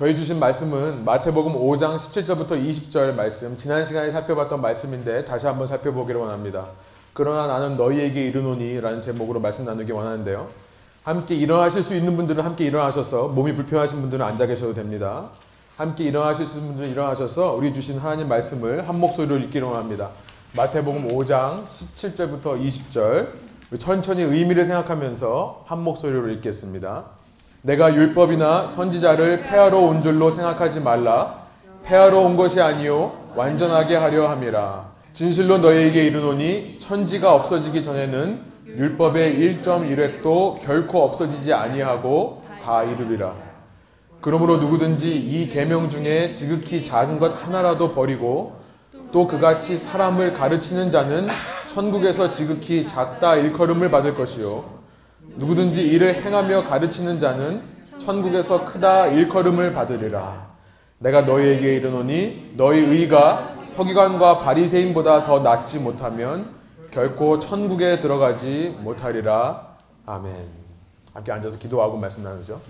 저희 주신 말씀은 마태복음 5장 17절부터 20절 말씀, 지난 시간에 살펴봤던 말씀인데 다시 한번 살펴보기를 원합니다. 그러나 나는 너희에게 이르노니 라는 제목으로 말씀 나누기 원하는데요. 함께 일어나실 수 있는 분들은 함께 일어나셔서 몸이 불편하신 분들은 앉아 계셔도 됩니다. 함께 일어나실 수 있는 분들은 일어나셔서 우리 주신 하나님 말씀을 한 목소리로 읽기를 원합니다. 마태복음 5장 17절부터 20절 천천히 의미를 생각하면서 한 목소리로 읽겠습니다. 내가 율법이나 선지자를 폐하러 온 줄로 생각하지 말라. 폐하러 온 것이 아니요 완전하게 하려 함이라. 진실로 너희에게 이르노니 천지가 없어지기 전에는 율법의 1.1획도 결코 없어지지 아니하고 다 이루리라. 그러므로 누구든지 이 계명 중에 지극히 작은 것 하나라도 버리고 또 그같이 사람을 가르치는 자는 천국에서 지극히 작다 일컬음을 받을 것이요 누구든지 이를 행하며 가르치는 자는 천국에서 크다 일컬음을 받으리라. 내가 너희에게 이르노니 너희 의가 서기관과 바리새인보다 더 낫지 못하면 결코 천국에 들어가지 못하리라. 아멘. 함께 앉아서 기도하고 말씀 나누죠.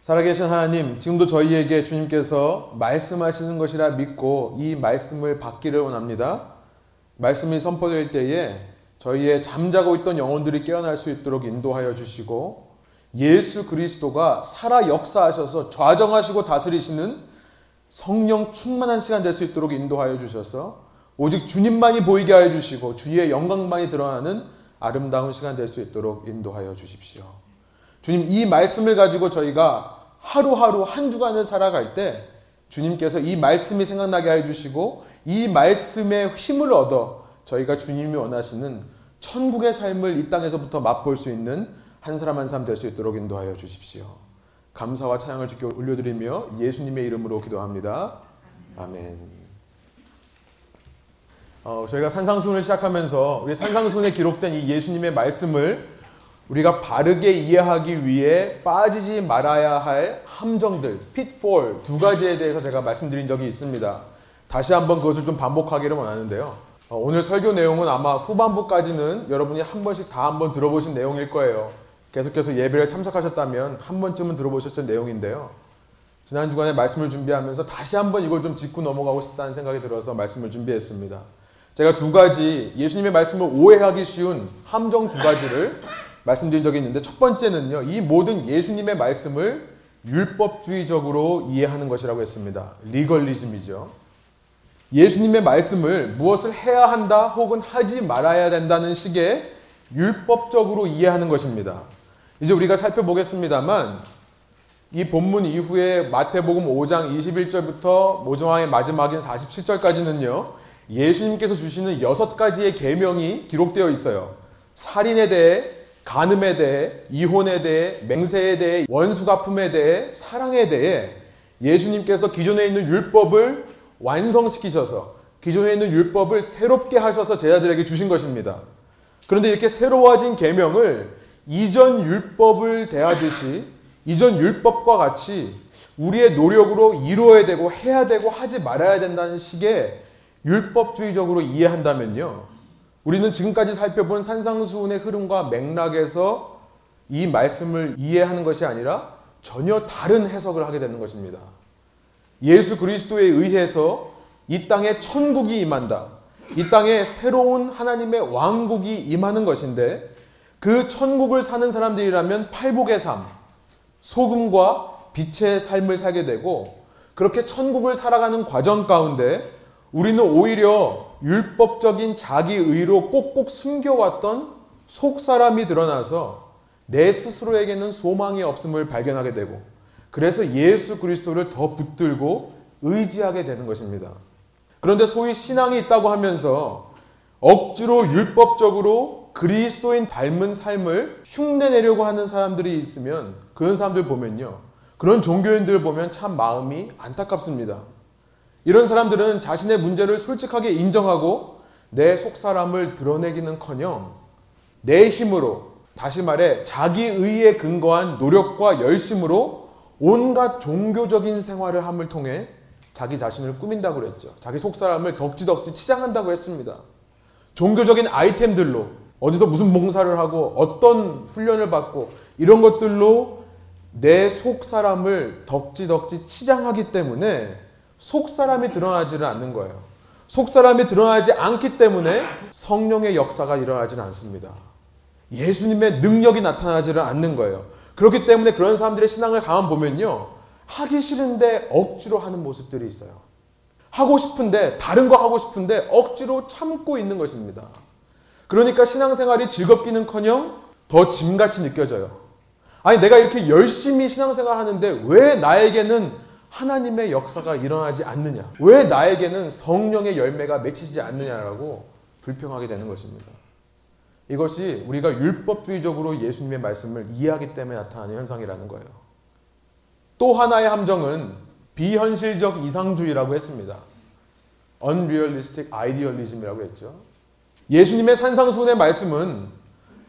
살아계신 하나님, 지금도 저희에게 주님께서 말씀하시는 것이라 믿고 이 말씀을 받기를 원합니다. 말씀이 선포될 때에 저희의 잠자고 있던 영혼들이 깨어날 수 있도록 인도하여 주시고 예수 그리스도가 살아 역사하셔서 좌정하시고 다스리시는 성령 충만한 시간 될 수 있도록 인도하여 주셔서 오직 주님만이 보이게 하여 주시고 주의 영광만이 드러나는 아름다운 시간 될 수 있도록 인도하여 주십시오. 주님 이 말씀을 가지고 저희가 하루하루 한 주간을 살아갈 때 주님께서 이 말씀이 생각나게 해 주시고 이 말씀의 힘을 얻어 저희가 주님이 원하시는 천국의 삶을 이 땅에서부터 맛볼 수 있는 한 사람 한 사람 될 수 있도록 인도하여 주십시오. 감사와 찬양을 주께 올려드리며 예수님의 이름으로 기도합니다. 아멘. 어, 저희가 산상순을 시작하면서 우리 산상순에 기록된 이 예수님의 말씀을 우리가 바르게 이해하기 위해 빠지지 말아야 할 함정들, pitfall 두 가지에 대해서 제가 말씀드린 적이 있습니다. 다시 한번 그것을 좀 반복하기를 원하는데요. 어, 오늘 설교 내용은 아마 후반부까지는 여러분이 한 번씩 다 한 번 들어보신 내용일 거예요. 계속해서 예배를 참석하셨다면 한 번쯤은 들어보셨던 내용인데요. 지난 주간에 말씀을 준비하면서 다시 한번 이걸 좀 짚고 넘어가고 싶다는 생각이 들어서 말씀을 준비했습니다. 제가 두 가지 예수님의 말씀을 오해하기 쉬운 함정 두 가지를 말씀드린 적이 있는데 첫 번째는요. 이 모든 예수님의 말씀을 율법주의적으로 이해하는 것이라고 했습니다. 리걸리즘이죠. 예수님의 말씀을 무엇을 해야 한다 혹은 하지 말아야 된다는 식의 율법적으로 이해하는 것입니다. 이제 우리가 살펴보겠습니다만 이 본문 이후에 마태복음 5장 21절부터 모정왕의 마지막인 47절까지는요. 예수님께서 주시는 여섯 가지의 계명이 기록되어 있어요. 살인에 대해 간음에 대해, 이혼에 대해, 맹세에 대해, 원수가품에 대해, 사랑에 대해 예수님께서 기존에 있는 율법을 완성시키셔서 기존에 있는 율법을 새롭게 하셔서 제자들에게 주신 것입니다. 그런데 이렇게 새로워진 계명을 이전 율법을 대하듯이 이전 율법과 같이 우리의 노력으로 이루어야 되고 해야 되고 하지 말아야 된다는 식의 율법주의적으로 이해한다면요. 우리는 지금까지 살펴본 산상수훈의 흐름과 맥락에서 이 말씀을 이해하는 것이 아니라 전혀 다른 해석을 하게 되는 것입니다. 예수 그리스도에 의해서 이 땅에 천국이 임한다. 이 땅에 새로운 하나님의 왕국이 임하는 것인데 그 천국을 사는 사람들이라면 팔복의 삶, 소금과 빛의 삶을 살게 되고 그렇게 천국을 살아가는 과정 가운데 우리는 오히려 율법적인 자기 의로 꼭꼭 숨겨왔던 속 사람이 드러나서 내 스스로에게는 소망이 없음을 발견하게 되고 그래서 예수 그리스도를 더 붙들고 의지하게 되는 것입니다. 그런데 소위 신앙이 있다고 하면서 억지로 율법적으로 그리스도인 닮은 삶을 흉내내려고 하는 사람들이 있으면 그런 사람들 보면요. 그런 종교인들 보면 참 마음이 안타깝습니다. 이런 사람들은 자신의 문제를 솔직하게 인정하고 내 속사람을 드러내기는 커녕 내 힘으로 다시 말해 자기 의에 근거한 노력과 열심으로 온갖 종교적인 생활을 함을 통해 자기 자신을 꾸민다고 그랬죠. 자기 속사람을 덕지덕지 치장한다고 했습니다. 종교적인 아이템들로 어디서 무슨 봉사를 하고 어떤 훈련을 받고 이런 것들로 내 속 사람을 덕지덕지 치장하기 때문에 속 사람이 드러나지는 않는 거예요. 속 사람이 드러나지 않기 때문에 성령의 역사가 일어나지는 않습니다. 예수님의 능력이 나타나지는 않는 거예요. 그렇기 때문에 그런 사람들의 신앙을 가만 보면요. 하기 싫은데 억지로 하는 모습들이 있어요. 하고 싶은데, 다른 거 하고 싶은데 억지로 참고 있는 것입니다. 그러니까 신앙생활이 즐겁기는 커녕 더 짐같이 느껴져요. 아니, 내가 이렇게 열심히 신앙생활 하는데 왜 나에게는 하나님의 역사가 일어나지 않느냐? 왜 나에게는 성령의 열매가 맺히지 않느냐라고 불평하게 되는 것입니다. 이것이 우리가 율법주의적으로 예수님의 말씀을 이해하기 때문에 나타나는 현상이라는 거예요. 또 하나의 함정은 비현실적 이상주의라고 했습니다. unrealistic idealism이라고 했죠. 예수님의 산상수훈의 말씀은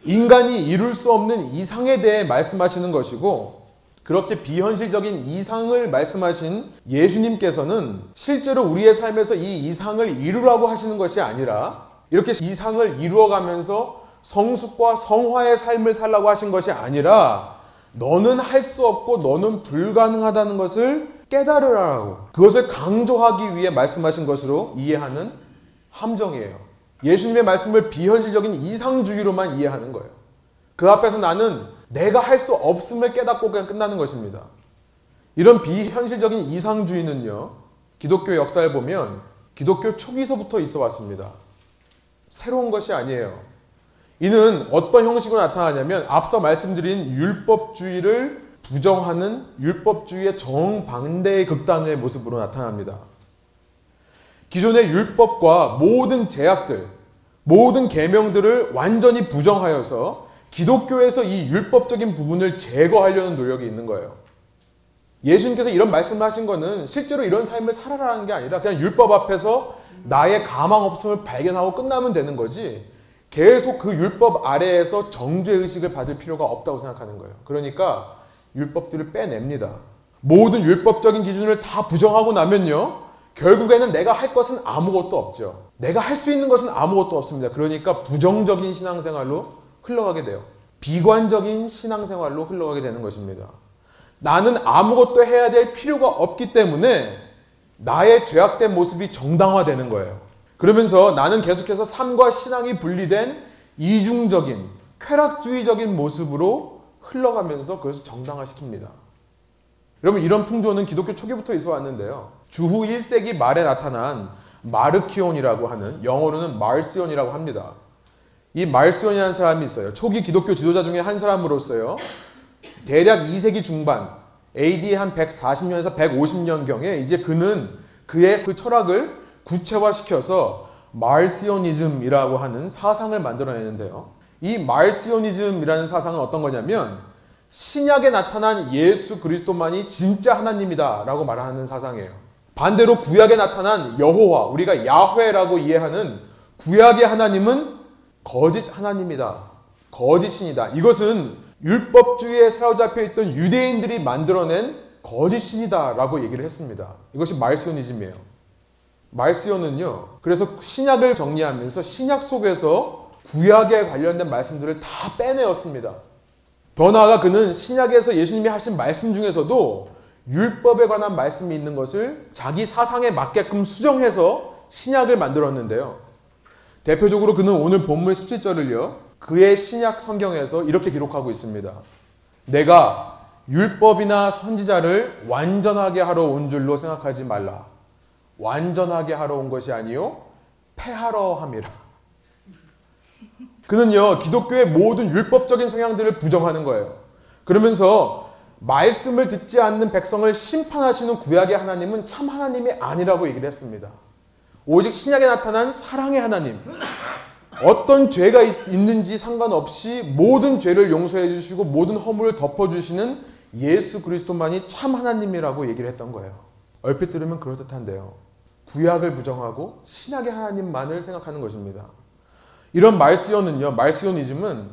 인간이 이룰 수 없는 이상에 대해 말씀하시는 것이고 그렇게 비현실적인 이상을 말씀하신 예수님께서는 실제로 우리의 삶에서 이 이상을 이루라고 하시는 것이 아니라 이렇게 이상을 이루어가면서 성숙과 성화의 삶을 살라고 하신 것이 아니라 너는 할 수 없고 너는 불가능하다는 것을 깨달으라고 그것을 강조하기 위해 말씀하신 것으로 이해하는 함정이에요. 예수님의 말씀을 비현실적인 이상주의로만 이해하는 거예요. 그 앞에서 나는 내가 할 수 없음을 깨닫고 그냥 끝나는 것입니다. 이런 비현실적인 이상주의는요, 기독교 역사를 보면 기독교 초기서부터 있어 왔습니다. 새로운 것이 아니에요. 이는 어떤 형식으로 나타나냐면 앞서 말씀드린 율법주의를 부정하는 율법주의의 정반대의 극단의 모습으로 나타납니다. 기존의 율법과 모든 제약들, 모든 계명들을 완전히 부정하여서 기독교에서 이 율법적인 부분을 제거하려는 노력이 있는 거예요. 예수님께서 이런 말씀을 하신 거는 실제로 이런 삶을 살아라는 게 아니라 그냥 율법 앞에서 나의 가망 없음을 발견하고 끝나면 되는 거지 계속 그 율법 아래에서 정죄 의식을 받을 필요가 없다고 생각하는 거예요. 그러니까 율법들을 빼냅니다. 모든 율법적인 기준을 다 부정하고 나면요. 결국에는 내가 할 것은 아무것도 없죠. 내가 할 수 있는 것은 아무것도 없습니다. 그러니까 부정적인 신앙생활로 흘러가게 돼요. 비관적인 신앙생활로 흘러가게 되는 것입니다. 나는 아무것도 해야 될 필요가 없기 때문에 나의 죄악된 모습이 정당화되는 거예요. 그러면서 나는 계속해서 삶과 신앙이 분리된 이중적인 쾌락주의적인 모습으로 흘러가면서 그것을 정당화시킵니다. 여러분 이런 풍조는 기독교 초기부터 있어 왔는데요. 주후 1세기 말에 나타난 마르키온이라고 하는 영어로는 말시온이라고 합니다. 이 말시온이라는 사람이 있어요. 초기 기독교 지도자 중에 한 사람으로서요. 대략 2세기 중반 AD 한 140년에서 150년경에 이제 그는 그의 그 철학을 구체화시켜서 말시오니즘이라고 하는 사상을 만들어내는데요. 이 말시오니즘이라는 사상은 어떤 거냐면 신약에 나타난 예수 그리스도만이 진짜 하나님이다라고 말하는 사상이에요. 반대로 구약에 나타난 여호와 우리가 야훼라고 이해하는 구약의 하나님은 거짓 하나님이다. 거짓 신이다. 이것은 율법주의에 사로잡혀 있던 유대인들이 만들어낸 거짓 신이다라고 얘기를 했습니다. 이것이 말시오니즘이에요. 말시오는요. 그래서 신약을 정리하면서 신약 속에서 구약에 관련된 말씀들을 다 빼내었습니다. 더 나아가 그는 신약에서 예수님이 하신 말씀 중에서도 율법에 관한 말씀이 있는 것을 자기 사상에 맞게끔 수정해서 신약을 만들었는데요. 대표적으로 그는 오늘 본문 17절을요. 그의 신약 성경에서 이렇게 기록하고 있습니다. 내가 율법이나 선지자를 완전하게 하러 온 줄로 생각하지 말라. 완전하게 하러 온 것이 아니요 패하러 함이라. 그는요 기독교의 모든 율법적인 성향들을 부정하는 거예요. 그러면서 말씀을 듣지 않는 백성을 심판하시는 구약의 하나님은 참 하나님이 아니라고 얘기를 했습니다. 오직 신약에 나타난 사랑의 하나님. 어떤 죄가 있, 는지 상관없이 모든 죄를 용서해 주시고 모든 허물을 덮어 주시는 예수 그리스도만이 참 하나님이라고 얘기를 했던 거예요. 얼핏 들으면 그럴듯한데요. 구약을 부정하고 신약의 하나님만을 생각하는 것입니다. 이런 말시온은요, 말시오니즘은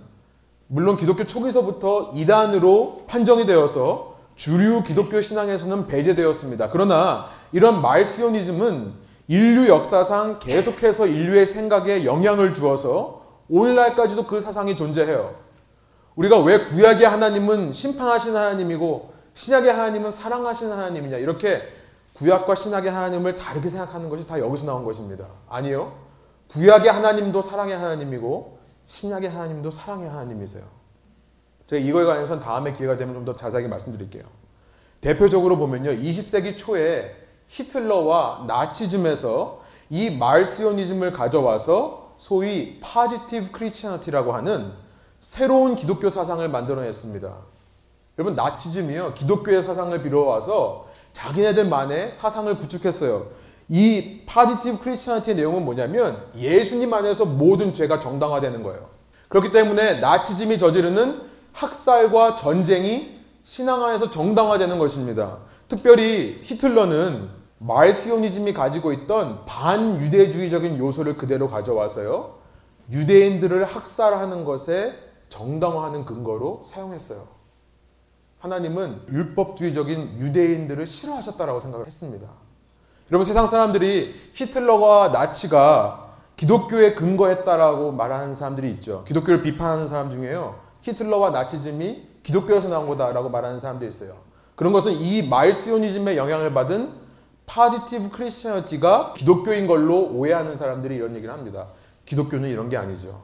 물론 기독교 초기서부터 이단으로 판정이 되어서 주류 기독교 신앙에서는 배제되었습니다. 그러나 이런 말시오니즘은 인류 역사상 계속해서 인류의 생각에 영향을 주어서 오늘날까지도 그 사상이 존재해요. 우리가 왜 구약의 하나님은 심판하신 하나님이고 신약의 하나님은 사랑하시는 하나님이냐 이렇게 구약과 신약의 하나님을 다르게 생각하는 것이 다 여기서 나온 것입니다. 아니요. 구약의 하나님도 사랑의 하나님이고 신약의 하나님도 사랑의 하나님이세요. 제가 이거에 관해서는 다음에 기회가 되면 좀 더 자세하게 말씀드릴게요. 대표적으로 보면요. 20세기 초에 히틀러와 나치즘에서 이 Marcionism을 가져와서 소위 Positive Christianity라고 하는 새로운 기독교 사상을 만들어냈습니다. 여러분 나치즘이요. 기독교의 사상을 빌어와서 자기네들만의 사상을 구축했어요. 이 파지티브 크리스천티의 내용은 뭐냐면 예수님 안에서 모든 죄가 정당화되는 거예요. 그렇기 때문에 나치즘이 저지르는 학살과 전쟁이 신앙 안에서 정당화되는 것입니다. 특별히 히틀러는 말시오니즘이 가지고 있던 반유대주의적인 요소를 그대로 가져와서요. 유대인들을 학살하는 것에 정당화하는 근거로 사용했어요. 하나님은 율법주의적인 유대인들을 싫어하셨다라고 생각을 했습니다. 여러분 세상 사람들이 히틀러와 나치가 기독교에 근거했다라고 말하는 사람들이 있죠. 기독교를 비판하는 사람 중에요. 히틀러와 나치즘이 기독교에서 나온 거다라고 말하는 사람들이 있어요. 그런 것은 이 말시오니즘의 영향을 받은 파지티브 크리스천티가 기독교인 걸로 오해하는 사람들이 이런 얘기를 합니다. 기독교는 이런 게 아니죠.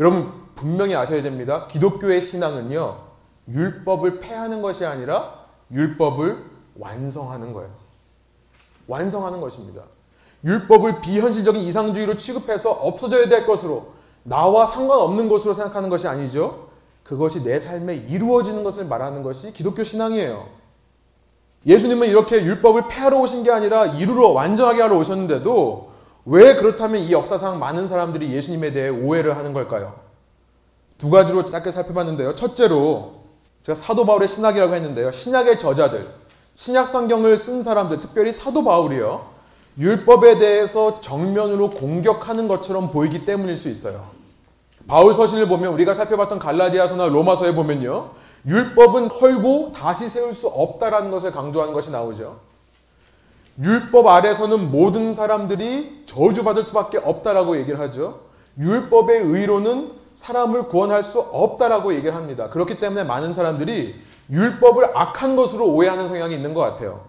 여러분 분명히 아셔야 됩니다. 기독교의 신앙은요. 율법을 폐하는 것이 아니라 율법을 완성하는 거예요. 완성하는 것입니다. 율법을 비현실적인 이상주의로 취급해서 없어져야 될 것으로 나와 상관없는 것으로 생각하는 것이 아니죠. 그것이 내 삶에 이루어지는 것을 말하는 것이 기독교 신앙이에요. 예수님은 이렇게 율법을 폐하러 오신 게 아니라 이루러 완전하게 하러 오셨는데도 왜 그렇다면 이 역사상 많은 사람들이 예수님에 대해 오해를 하는 걸까요? 두 가지로 짧게 살펴봤는데요. 첫째로 제가 사도 바울의 신학이라고 했는데요. 신약의 저자들, 신약 성경을 쓴 사람들, 특별히 사도 바울이요. 율법에 대해서 정면으로 공격하는 것처럼 보이기 때문일 수 있어요. 바울 서신을 보면 우리가 살펴봤던 갈라디아서나 로마서에 보면요. 율법은 헐고 다시 세울 수 없다라는 것을 강조하는 것이 나오죠. 율법 아래서는 모든 사람들이 저주받을 수밖에 없다라고 얘기를 하죠. 율법의 의로는 사람을 구원할 수 없다라고 얘기를 합니다. 그렇기 때문에 많은 사람들이 율법을 악한 것으로 오해하는 성향이 있는 것 같아요.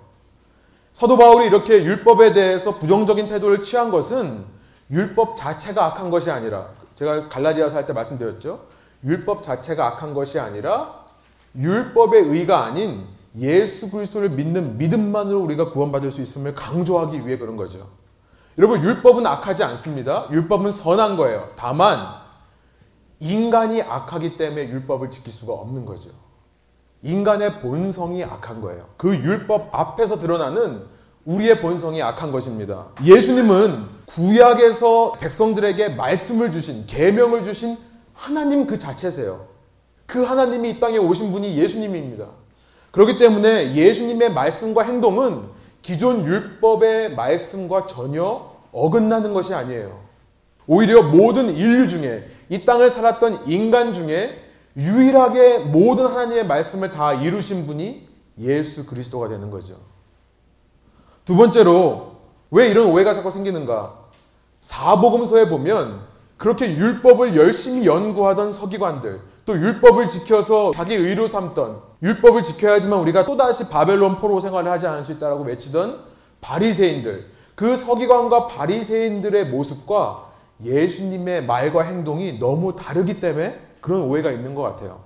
사도 바울이 이렇게 율법에 대해서 부정적인 태도를 취한 것은 율법 자체가 악한 것이 아니라 제가 갈라디아서 할 때 말씀드렸죠. 율법 자체가 악한 것이 아니라 율법의 의가 아닌 예수 그리스도를 믿는 믿음만으로 우리가 구원받을 수 있음을 강조하기 위해 그런 거죠. 여러분 율법은 악하지 않습니다. 율법은 선한 거예요. 다만 인간이 악하기 때문에 율법을 지킬 수가 없는 거죠. 인간의 본성이 악한 거예요. 그 율법 앞에서 드러나는 우리의 본성이 악한 것입니다. 예수님은 구약에서 백성들에게 말씀을 주신 계명을 주신 하나님 그 자체세요. 그 하나님이 이 땅에 오신 분이 예수님입니다. 그렇기 때문에 예수님의 말씀과 행동은 기존 율법의 말씀과 전혀 어긋나는 것이 아니에요. 오히려 모든 인류 중에 이 땅을 살았던 인간 중에 유일하게 모든 하나님의 말씀을 다 이루신 분이 예수 그리스도가 되는 거죠. 두 번째로 왜 이런 오해가 자꾸 생기는가? 사복음서에 보면 그렇게 율법을 열심히 연구하던 서기관들, 또 율법을 지켜서 자기 의로 삼던 율법을 지켜야지만 우리가 또다시 바벨론 포로 생활을 하지 않을 수 있다라고 외치던 바리새인들, 그 서기관과 바리새인들의 모습과 예수님의 말과 행동이 너무 다르기 때문에 그런 오해가 있는 것 같아요.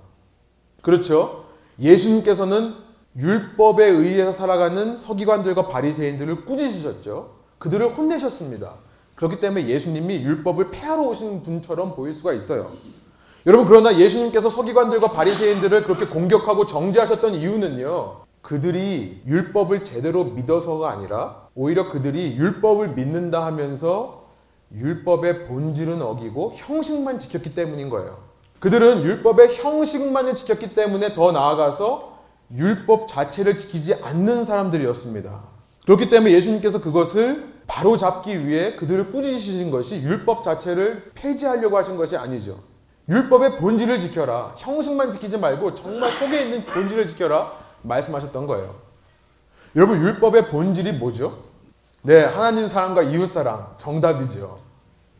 그렇죠? 예수님께서는 율법에 의해서 살아가는 서기관들과 바리새인들을 꾸짖으셨죠. 그들을 혼내셨습니다. 그렇기 때문에 예수님이 율법을 폐하러 오신 분처럼 보일 수가 있어요. 여러분 그러나 예수님께서 서기관들과 바리새인들을 그렇게 공격하고 정죄하셨던 이유는요. 그들이 율법을 제대로 믿어서가 아니라 오히려 그들이 율법을 믿는다 하면서 율법의 본질은 어기고 형식만 지켰기 때문인 거예요. 그들은 율법의 형식만을 지켰기 때문에 더 나아가서 율법 자체를 지키지 않는 사람들이었습니다. 그렇기 때문에 예수님께서 그것을 바로 잡기 위해 그들을 꾸짖으신 것이 율법 자체를 폐지하려고 하신 것이 아니죠. 율법의 본질을 지켜라. 형식만 지키지 말고 정말 속에 있는 본질을 지켜라. 말씀하셨던 거예요. 여러분, 율법의 본질이 뭐죠? 네, 하나님 사랑과 이웃 사랑. 정답이죠.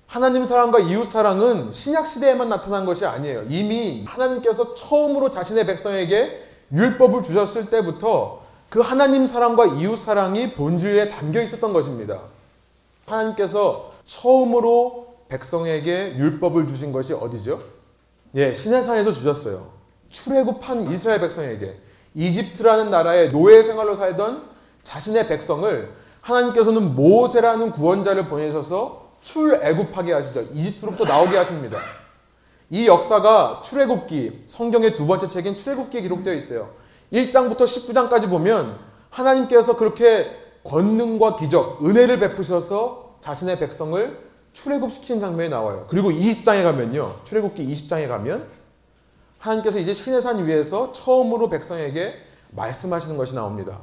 하나님 사랑과 이웃 사랑은 신약 시대에만 나타난 것이 아니에요. 이미 하나님께서 처음으로 자신의 백성에게 율법을 주셨을 때부터 그 하나님 사랑과 이웃 사랑이 본질에 담겨 있었던 것입니다. 하나님께서 처음으로 백성에게 율법을 주신 것이 어디죠? 예, 시내산에서 주셨어요. 출애굽한 이스라엘 백성에게 이집트라는 나라의 노예 생활로 살던 자신의 백성을 하나님께서는 모세라는 구원자를 보내셔서 출애굽하게 하시죠. 이집트로부터 나오게 하십니다. 이 역사가 출애굽기 성경의 두 번째 책인 출애굽기에 기록되어 있어요. 1장부터 19장까지 보면 하나님께서 그렇게 권능과 기적, 은혜를 베푸셔서 자신의 백성을 출애굽시키는 장면이 나와요. 그리고 20장에 가면요. 출애굽기 20장에 가면 하나님께서 이제 시내산 위에서 처음으로 백성에게 말씀하시는 것이 나옵니다.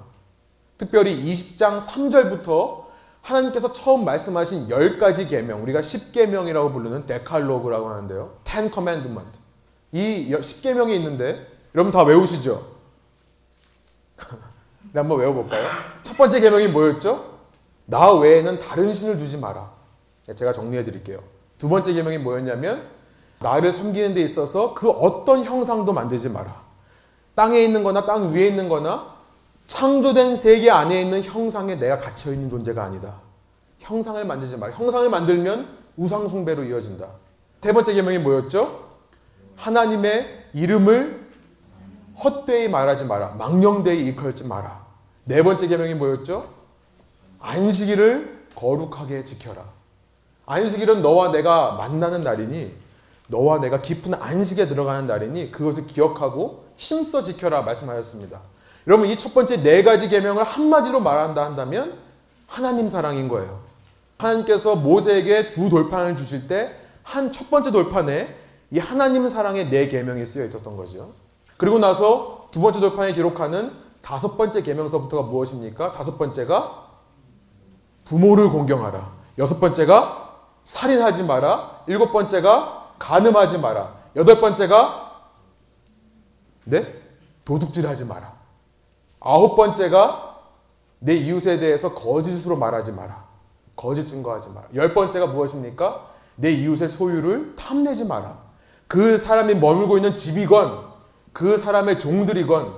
특별히 20장 3절부터 하나님께서 처음 말씀하신 10가지 계명, 우리가 10계명이라고 부르는 데칼로그라고 하는데요. 10 commandment. 이 10계명이 있는데 여러분 다 외우시죠? 네, 한번 외워볼까요? 첫 번째 계명이 뭐였죠? 나 외에는 다른 신을 두지 마라. 네, 제가 정리해 드릴게요. 두 번째 계명이 뭐였냐면 나를 섬기는 데 있어서 그 어떤 형상도 만들지 마라. 땅에 있는 거나 땅 위에 있는 거나 창조된 세계 안에 있는 형상에 내가 갇혀 있는 존재가 아니다. 형상을 만들지 마라. 형상을 만들면 우상 숭배로 이어진다. 세 번째 계명이 뭐였죠? 하나님의 이름을 헛되이 말하지 마라. 망령되이 일컬지 마라. 네 번째 계명이 뭐였죠? 안식일을 거룩하게 지켜라. 안식일은 너와 내가 만나는 날이니 너와 내가 깊은 안식에 들어가는 날이니 그것을 기억하고 힘써 지켜라 말씀하셨습니다. 여러분 이 첫 번째 네 가지 계명을 한마디로 말한다 한다면 하나님 사랑인 거예요. 하나님께서 모세에게 두 돌판을 주실 때 한 첫 번째 돌판에 이 하나님 사랑의 네 계명이 쓰여 있었던 거죠. 그리고 나서 두 번째 돌판에 기록하는 다섯 번째 계명서부터가 무엇입니까? 다섯 번째가 부모를 공경하라. 여섯 번째가 살인하지 마라. 일곱 번째가 간음하지 마라. 여덟 번째가 네? 도둑질하지 마라. 아홉 번째가 내 이웃에 대해서 거짓으로 말하지 마라. 거짓 증거하지 마라. 열 번째가 무엇입니까? 내 이웃의 소유를 탐내지 마라. 그 사람이 머물고 있는 집이건 그 사람의 종들이건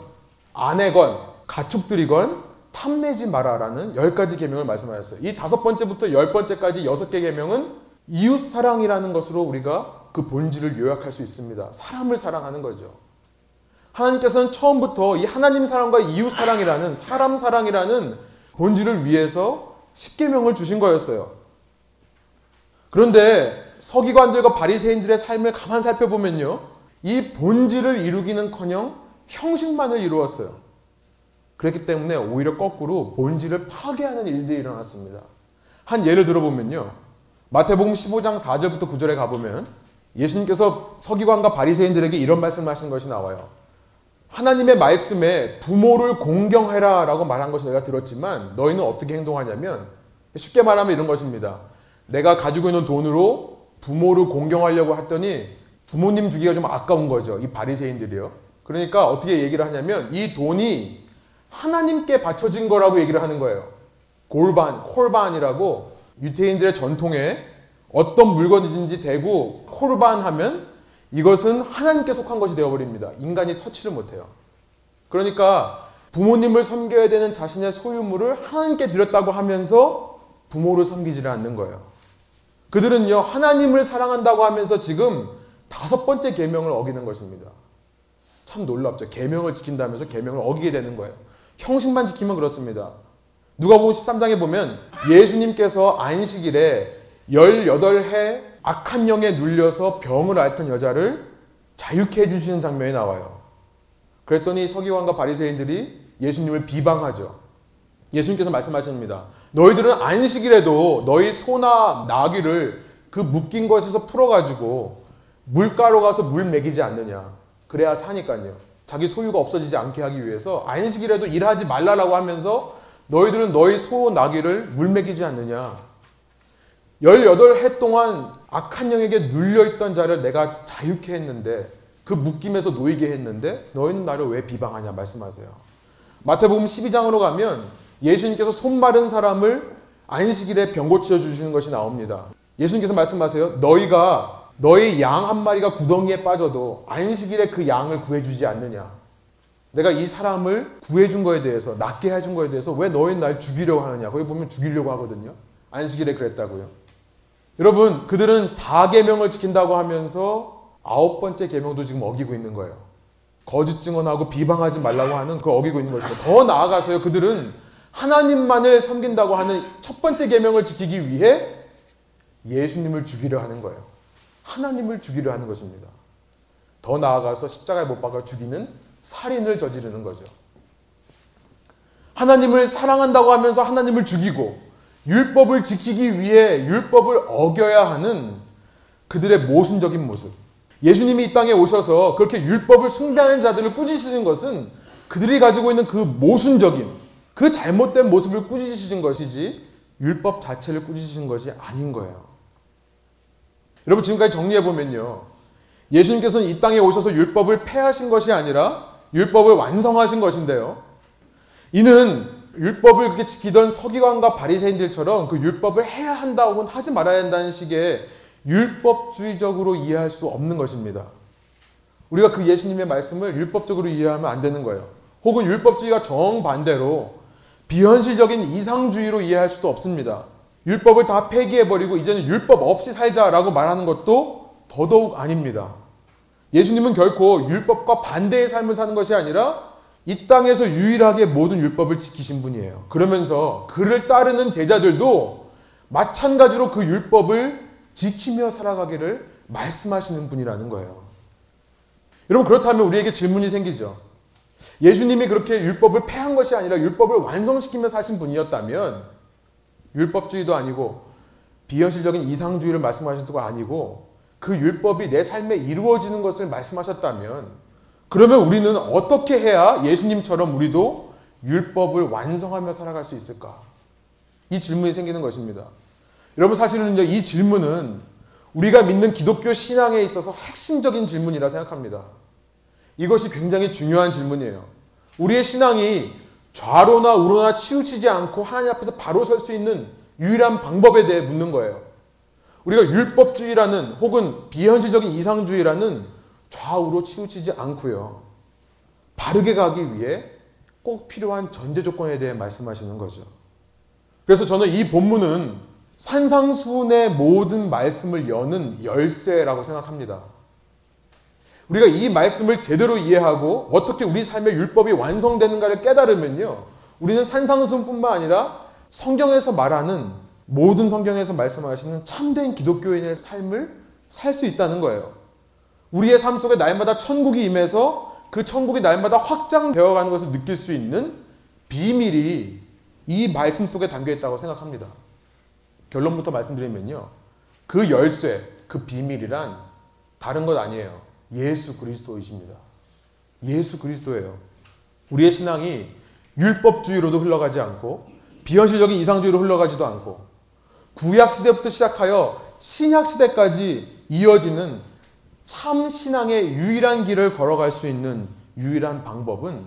아내건 가축들이건 탐내지 마라라는 열 가지 계명을 말씀하셨어요. 이 다섯 번째부터 열 번째까지 여섯 개 계명은 이웃 사랑이라는 것으로 우리가 그 본질을 요약할 수 있습니다. 사람을 사랑하는 거죠. 하나님께서는 처음부터 이 하나님 사랑과 이웃 사랑이라는 사람 사랑이라는 본질을 위해서 십계명을 주신 거였어요. 그런데 서기관들과 바리새인들의 삶을 가만 살펴보면요. 이 본질을 이루기는커녕 형식만을 이루었어요. 그렇기 때문에 오히려 거꾸로 본질을 파괴하는 일들이 일어났습니다. 한 예를 들어보면요. 마태복음 15장 4절부터 9절에 가보면 예수님께서 서기관과 바리새인들에게 이런 말씀을 하신 것이 나와요. 하나님의 말씀에 부모를 공경해라 라고 말한 것을 내가 들었지만 너희는 어떻게 행동하냐면 쉽게 말하면 이런 것입니다. 내가 가지고 있는 돈으로 부모를 공경하려고 했더니 부모님 주기가 좀 아까운 거죠. 이 바리새인들이요. 그러니까 어떻게 얘기를 하냐면 이 돈이 하나님께 바쳐진 거라고 얘기를 하는 거예요. 골반, 콜반이라고 유태인들의 전통에 어떤 물건이든지 대고 콜반 하면 이것은 하나님께 속한 것이 되어버립니다. 인간이 터치를 못해요. 그러니까 부모님을 섬겨야 되는 자신의 소유물을 하나님께 드렸다고 하면서 부모를 섬기지를 않는 거예요. 그들은요 하나님을 사랑한다고 하면서 지금 다섯 번째 계명을 어기는 것입니다. 참 놀랍죠. 계명을 지킨다면서 계명을 어기게 되는 거예요. 형식만 지키면 그렇습니다. 누가복음 13장에 보면 예수님께서 안식일에 18해 악한 영에 눌려서 병을 앓던 여자를 자유케 해주시는 장면이 나와요. 그랬더니 서기관과 바리새인들이 예수님을 비방하죠. 예수님께서 말씀하십니다. 너희들은 안식일에도 너희 소나 나귀를 그 묶인 것에서 풀어가지고 물가로 가서 물 먹이지 않느냐. 그래야 사니까요. 자기 소유가 없어지지 않게 하기 위해서 안식일에도 일하지 말라라고 하면서 너희들은 너희 소 나귀를 물 먹이지 않느냐. 18해 동안 악한 영에게 눌려있던 자를 내가 자유케 했는데 그 묶임에서 놓이게 했는데 너희는 나를 왜 비방하냐 말씀하세요. 마태복음 12장으로 가면 예수님께서 손 마른 사람을 안식일에 병 고쳐 주시는 것이 나옵니다. 예수님께서 말씀하세요. 너희가 너희 양 한 마리가 구덩이에 빠져도 안식일에 그 양을 구해 주지 않느냐. 내가 이 사람을 구해 준 거에 대해서 낫게 해 준 거에 대해서 왜 너희 날 죽이려고 하느냐 거기 보면 죽이려고 하거든요 안식일에 그랬다고요 여러분 그들은 4계명을 지킨다고 하면서 아홉 번째 계명도 지금 어기고 있는 거예요. 거짓 증언하고 비방하지 말라고 하는 그 어기고 있는 것입니다 더 나아가서요 그들은 하나님만을 섬긴다고 하는 첫 번째 계명을 지키기 위해 예수님을 죽이려 하는 거예요. 하나님을 죽이려 하는 것입니다. 더 나아가서 십자가에 못 박아 죽이는 살인을 저지르는 거죠. 하나님을 사랑한다고 하면서 하나님을 죽이고 율법을 지키기 위해 율법을 어겨야 하는 그들의 모순적인 모습. 예수님이 이 땅에 오셔서 그렇게 율법을 숭배하는 자들을 꾸짖으신 것은 그들이 가지고 있는 그 모순적인 그 잘못된 모습을 꾸짖으신 것이지 율법 자체를 꾸짖으신 것이 아닌 거예요. 여러분 지금까지 정리해 보면요. 예수님께서는 이 땅에 오셔서 율법을 폐하신 것이 아니라 율법을 완성하신 것인데요. 이는 율법을 그렇게 지키던 서기관과 바리새인들처럼 그 율법을 해야 한다 혹은 하지 말아야 한다는 식의 율법주의적으로 이해할 수 없는 것입니다. 우리가 그 예수님의 말씀을 율법적으로 이해하면 안 되는 거예요. 혹은 율법주의가 정반대로 비현실적인 이상주의로 이해할 수도 없습니다. 율법을 다 폐기해버리고 이제는 율법 없이 살자라고 말하는 것도 더더욱 아닙니다. 예수님은 결코 율법과 반대의 삶을 사는 것이 아니라 이 땅에서 유일하게 모든 율법을 지키신 분이에요. 그러면서 그를 따르는 제자들도 마찬가지로 그 율법을 지키며 살아가기를 말씀하시는 분이라는 거예요. 여러분 그렇다면 우리에게 질문이 생기죠. 예수님이 그렇게 율법을 폐한 것이 아니라 율법을 완성시키며 사신 분이었다면 율법주의도 아니고 비현실적인 이상주의를 말씀하신 것도 아니고 그 율법이 내 삶에 이루어지는 것을 말씀하셨다면 그러면 우리는 어떻게 해야 예수님처럼 우리도 율법을 완성하며 살아갈 수 있을까? 이 질문이 생기는 것입니다. 여러분 사실은 이 질문은 우리가 믿는 기독교 신앙에 있어서 핵심적인 질문이라 생각합니다. 이것이 굉장히 중요한 질문이에요. 우리의 신앙이 좌로나 우로나 치우치지 않고 하나님 앞에서 바로 설 수 있는 유일한 방법에 대해 묻는 거예요. 우리가 율법주의라는 혹은 비현실적인 이상주의라는 좌우로 치우치지 않고요. 바르게 가기 위해 꼭 필요한 전제 조건에 대해 말씀하시는 거죠. 그래서 저는 이 본문은 산상수훈의 모든 말씀을 여는 열쇠라고 생각합니다. 우리가 이 말씀을 제대로 이해하고 어떻게 우리 삶의 율법이 완성되는가를 깨달으면요. 우리는 산상수훈뿐만 아니라 성경에서 말하는 모든 성경에서 말씀하시는 참된 기독교인의 삶을 살 수 있다는 거예요. 우리의 삶 속에 날마다 천국이 임해서 그 천국이 날마다 확장되어 가는 것을 느낄 수 있는 비밀이 이 말씀 속에 담겨 있다고 생각합니다. 결론부터 말씀드리면요. 그 열쇠, 그 비밀이란 다른 것 아니에요. 예수 그리스도이십니다. 예수 그리스도예요. 우리의 신앙이 율법주의로도 흘러가지 않고 비현실적인 이상주의로 흘러가지도 않고 구약 시대부터 시작하여 신약 시대까지 이어지는 참 신앙의 유일한 길을 걸어갈 수 있는 유일한 방법은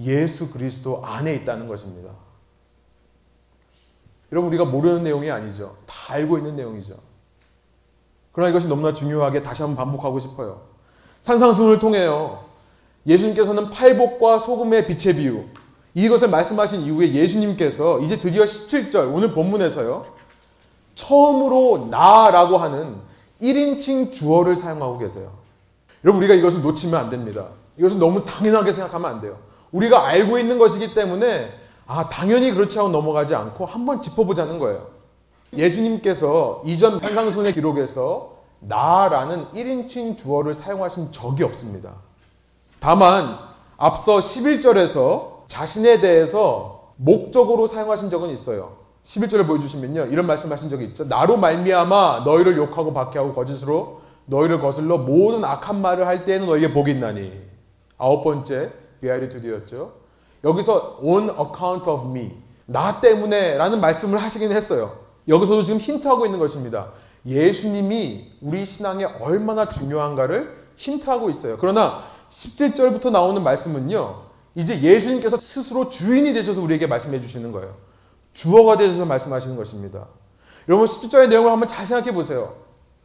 예수 그리스도 안에 있다는 것입니다. 여러분 우리가 모르는 내용이 아니죠. 다 알고 있는 내용이죠. 그러나 이것이 너무나 중요하게 다시 한번 반복하고 싶어요. 산상순을 통해요. 예수님께서는 팔복과 소금의 빛의 비유 이것을 말씀하신 이후에 예수님께서 이제 드디어 17절 오늘 본문에서요. 처음으로 나라고 하는 1인칭 주어를 사용하고 계세요. 여러분 우리가 이것을 놓치면 안 됩니다. 이것은 너무 당연하게 생각하면 안 돼요. 우리가 알고 있는 것이기 때문에 아 당연히 그렇지 하고 넘어가지 않고 한번 짚어보자는 거예요. 예수님께서 이전 산상순의 기록에서 나라는 1인칭 주어를 사용하신 적이 없습니다. 다만 앞서 11절에서 자신에 대해서 목적으로 사용하신 적은 있어요. 11절을 보여주시면요. 이런 말씀하신 적이 있죠. 나로 말미암아 너희를 욕하고 박해하고 거짓으로 너희를 거슬러 모든 악한 말을 할 때에는 너희에게 복이 있나니. 아홉 번째 비아리투디였죠. 여기서 on account of me 나 때문에 라는 말씀을 하시긴 했어요. 여기서도 지금 힌트하고 있는 것입니다. 예수님이 우리 신앙에 얼마나 중요한가를 힌트하고 있어요. 그러나 17절부터 나오는 말씀은요. 이제 예수님께서 스스로 주인이 되셔서 우리에게 말씀해 주시는 거예요. 주어가 되셔서 말씀하시는 것입니다. 여러분 17절의 내용을 한번 잘 생각해 보세요.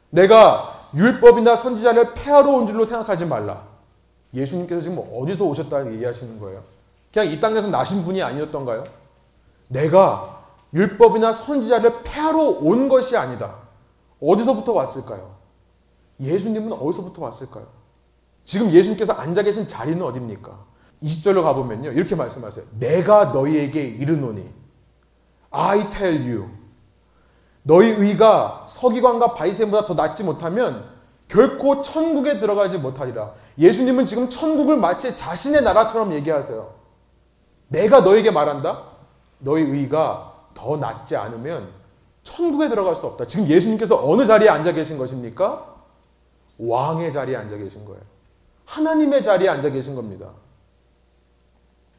내가 율법이나 선지자를 폐하러 온 줄로 생각하지 말라. 예수님께서 지금 어디서 오셨다 얘기하시는 거예요? 그냥 이 땅에서 나신 분이 아니었던가요? 내가 율법이나 선지자를 폐하러 온 것이 아니다. 어디서부터 왔을까요? 예수님은 어디서부터 왔을까요? 지금 예수님께서 앉아 계신 자리는 어딥니까? 20절로 가보면요. 이렇게 말씀하세요. 내가 너희에게 이르노니 I tell you 너희 의가 서기관과 바리새인보다 더 낫지 못하면 결코 천국에 들어가지 못하리라. 예수님은 지금 천국을 마치 자신의 나라처럼 얘기하세요. 내가 너에게 말한다. 너희 의가 더 낫지 않으면 천국에 들어갈 수 없다. 지금 예수님께서 어느 자리에 앉아 계신 것입니까? 왕의 자리에 앉아 계신 거예요. 하나님의 자리에 앉아 계신 겁니다.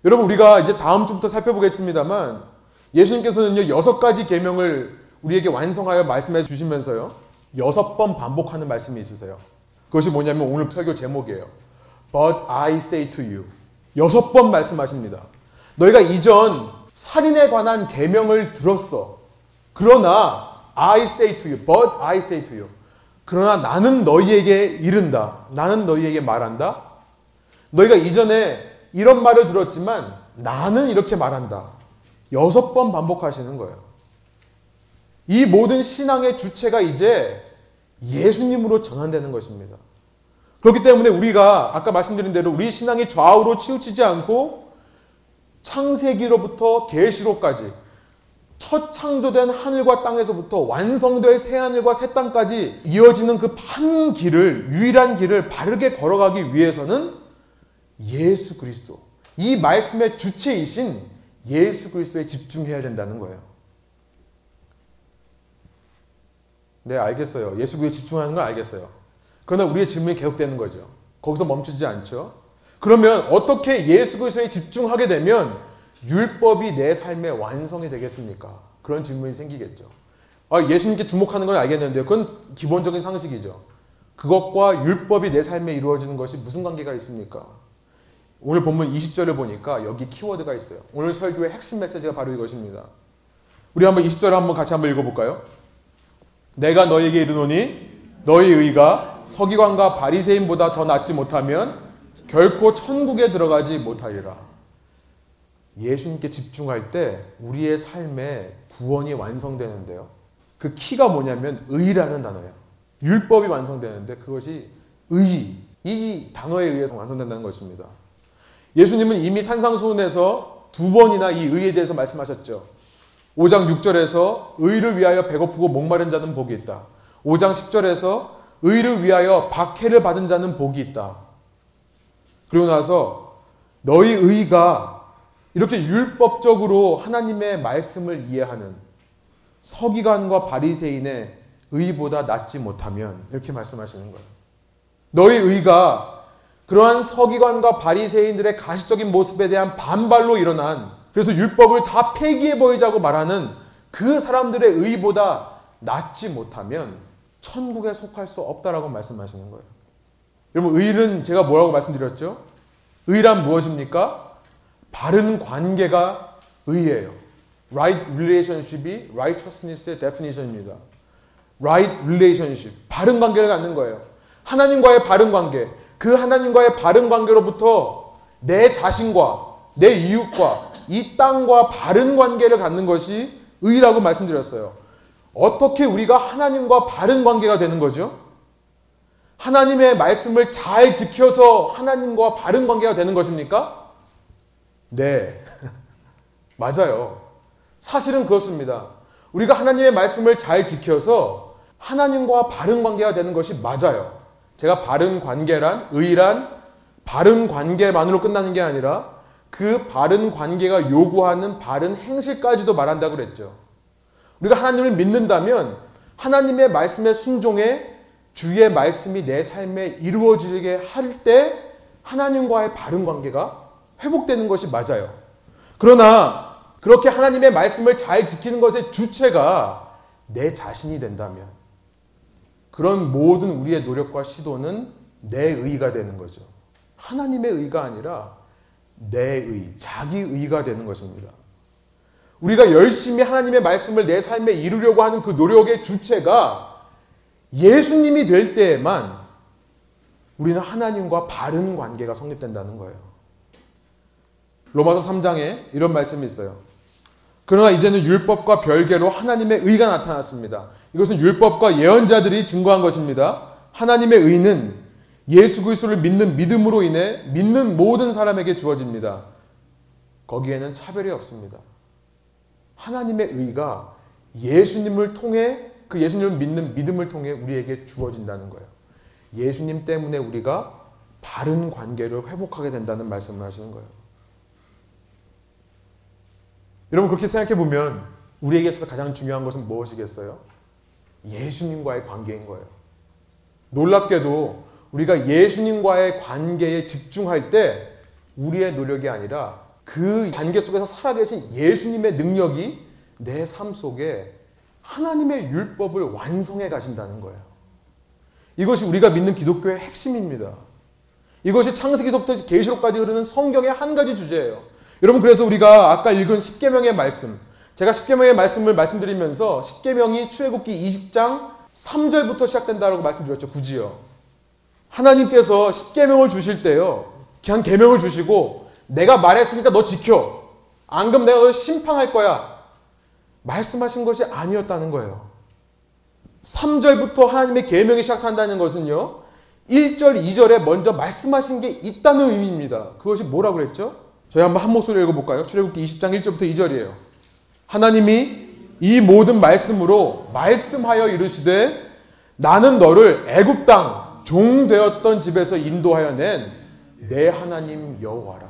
여러분 우리가 이제 다음 주부터 살펴보겠습니다만 예수님께서는요 여섯 가지 계명을 우리에게 완성하여 말씀해 주시면서요 여섯 번 반복하는 말씀이 있으세요. 그것이 뭐냐면 오늘 설교 제목이에요. But I say to you 여섯 번 말씀하십니다. 너희가 이전 살인에 관한 계명을 들었어. 그러나 I say to you, but I say to you. 그러나 나는 너희에게 이른다. 나는 너희에게 말한다. 너희가 이전에 이런 말을 들었지만 나는 이렇게 말한다. 여섯 번 반복하시는 거예요. 이 모든 신앙의 주체가 이제 예수님으로 전환되는 것입니다. 그렇기 때문에 우리가 아까 말씀드린 대로 우리 신앙이 좌우로 치우치지 않고 창세기로부터 계시로까지 첫 창조된 하늘과 땅에서부터 완성될 새 하늘과 새 땅까지 이어지는 그 한 길을 유일한 길을 바르게 걸어가기 위해서는 예수 그리스도 이 말씀의 주체이신 예수 그리스도에 집중해야 된다는 거예요. 네, 알겠어요. 예수 그리스도에 집중하는 건 알겠어요. 그러나 우리의 질문이 계속되는 거죠. 거기서 멈추지 않죠. 그러면 어떻게 예수 그리스도에 집중하게 되면 율법이 내 삶의 완성이 되겠습니까? 그런 질문이 생기겠죠. 아, 예수님께 주목하는 건 알겠는데 그건 기본적인 상식이죠. 그것과 율법이 내 삶에 이루어지는 것이 무슨 관계가 있습니까? 오늘 본문 20절을 보니까 여기 키워드가 있어요. 오늘 설교의 핵심 메시지가 바로 이것입니다. 우리 한번 20절을 한번 같이 한번 읽어볼까요? 내가 너에게 이르노니 너희 의가 서기관과 바리새인보다 더 낫지 못하면 결코 천국에 들어가지 못하리라. 예수님께 집중할 때 우리의 삶에 구원이 완성되는데요. 그 키가 뭐냐면 의라는 단어예요. 율법이 완성되는데 그것이 의, 이 단어에 의해서 완성된다는 것입니다. 예수님은 이미 산상수훈에서 두 번이나 이 의에 대해서 말씀하셨죠. 5장 6절에서 의를 위하여 배고프고 목마른 자는 복이 있다. 5장 10절에서 의를 위하여 박해를 받은 자는 복이 있다. 그리고 나서 너희 의가 이렇게 율법적으로 하나님의 말씀을 이해하는 서기관과 바리새인의 의보다 낫지 못하면 이렇게 말씀하시는 거예요. 너희 의가 그러한 서기관과 바리새인들의 가시적인 모습에 대한 반발로 일어난 그래서 율법을 다 폐기해 버리자고 말하는 그 사람들의 의보다 낫지 못하면 천국에 속할 수 없다라고 말씀하시는 거예요. 여러분 의는 제가 뭐라고 말씀드렸죠? 의란 무엇입니까? 바른 관계가 의예요. Right relationship이 righteousness의 definition입니다. Right relationship, 바른 관계를 갖는 거예요. 하나님과의 바른 관계, 그 하나님과의 바른 관계로부터 내 자신과 내 이웃과 이 땅과 바른 관계를 갖는 것이 의라고 말씀드렸어요. 어떻게 우리가 하나님과 바른 관계가 되는 거죠? 하나님의 말씀을 잘 지켜서 하나님과 바른 관계가 되는 것입니까? 네. 맞아요. 사실은 그렇습니다. 우리가 하나님의 말씀을 잘 지켜서 하나님과 바른 관계가 되는 것이 맞아요. 제가 바른 관계란, 의란, 바른 관계만으로 끝나는 게 아니라 그 바른 관계가 요구하는 바른 행실까지도 말한다고 그랬죠. 우리가 하나님을 믿는다면 하나님의 말씀에 순종해 주의 말씀이 내 삶에 이루어지게 할 때 하나님과의 바른 관계가 회복되는 것이 맞아요. 그러나 그렇게 하나님의 말씀을 잘 지키는 것의 주체가 내 자신이 된다면 그런 모든 우리의 노력과 시도는 내 의가 되는 거죠. 하나님의 의가 아니라 내 의, 자기 의가 되는 것입니다. 우리가 열심히 하나님의 말씀을 내 삶에 이루려고 하는 그 노력의 주체가 예수님이 될 때에만 우리는 하나님과 바른 관계가 성립된다는 거예요. 로마서 3장에 이런 말씀이 있어요. 그러나 이제는 율법과 별개로 하나님의 의가 나타났습니다. 이것은 율법과 예언자들이 증거한 것입니다. 하나님의 의는 예수 그리스도를 믿는 믿음으로 인해 믿는 모든 사람에게 주어집니다. 거기에는 차별이 없습니다. 하나님의 의가 예수님을 통해 그 예수님을 믿는 믿음을 통해 우리에게 주어진다는 거예요. 예수님 때문에 우리가 바른 관계를 회복하게 된다는 말씀을 하시는 거예요. 여러분 그렇게 생각해 보면 우리에게 있어서 가장 중요한 것은 무엇이겠어요? 예수님과의 관계인 거예요. 놀랍게도 우리가 예수님과의 관계에 집중할 때 우리의 노력이 아니라 그 관계 속에서 살아계신 예수님의 능력이 내 삶 속에 하나님의 율법을 완성해 가신다는 거예요. 이것이 우리가 믿는 기독교의 핵심입니다. 이것이 창세기부터 계시록까지 흐르는 성경의 한 가지 주제예요. 여러분 그래서 우리가 아까 읽은 십계명의 말씀, 제가 십계명의 말씀을 말씀드리면서 십계명이 출애굽기 20장 3절부터 시작된다라고 말씀드렸죠. 굳이요. 하나님께서 십계명을 주실 때요. 그냥 계명을 주시고 내가 말했으니까 너 지켜. 안 그럼 내가 너 심판할 거야. 말씀하신 것이 아니었다는 거예요. 3절부터 하나님의 계명이 시작한다는 것은요. 1절, 2절에 먼저 말씀하신 게 있다는 의미입니다. 그것이 뭐라고 그랬죠? 저희 한번 한 목소리 읽어볼까요? 출애굽기 20장 1절부터 2절이에요. 하나님이 이 모든 말씀으로 말씀하여 이르시되 나는 너를 애굽 땅 종 되었던 집에서 인도하여 낸 내 하나님 여호와라.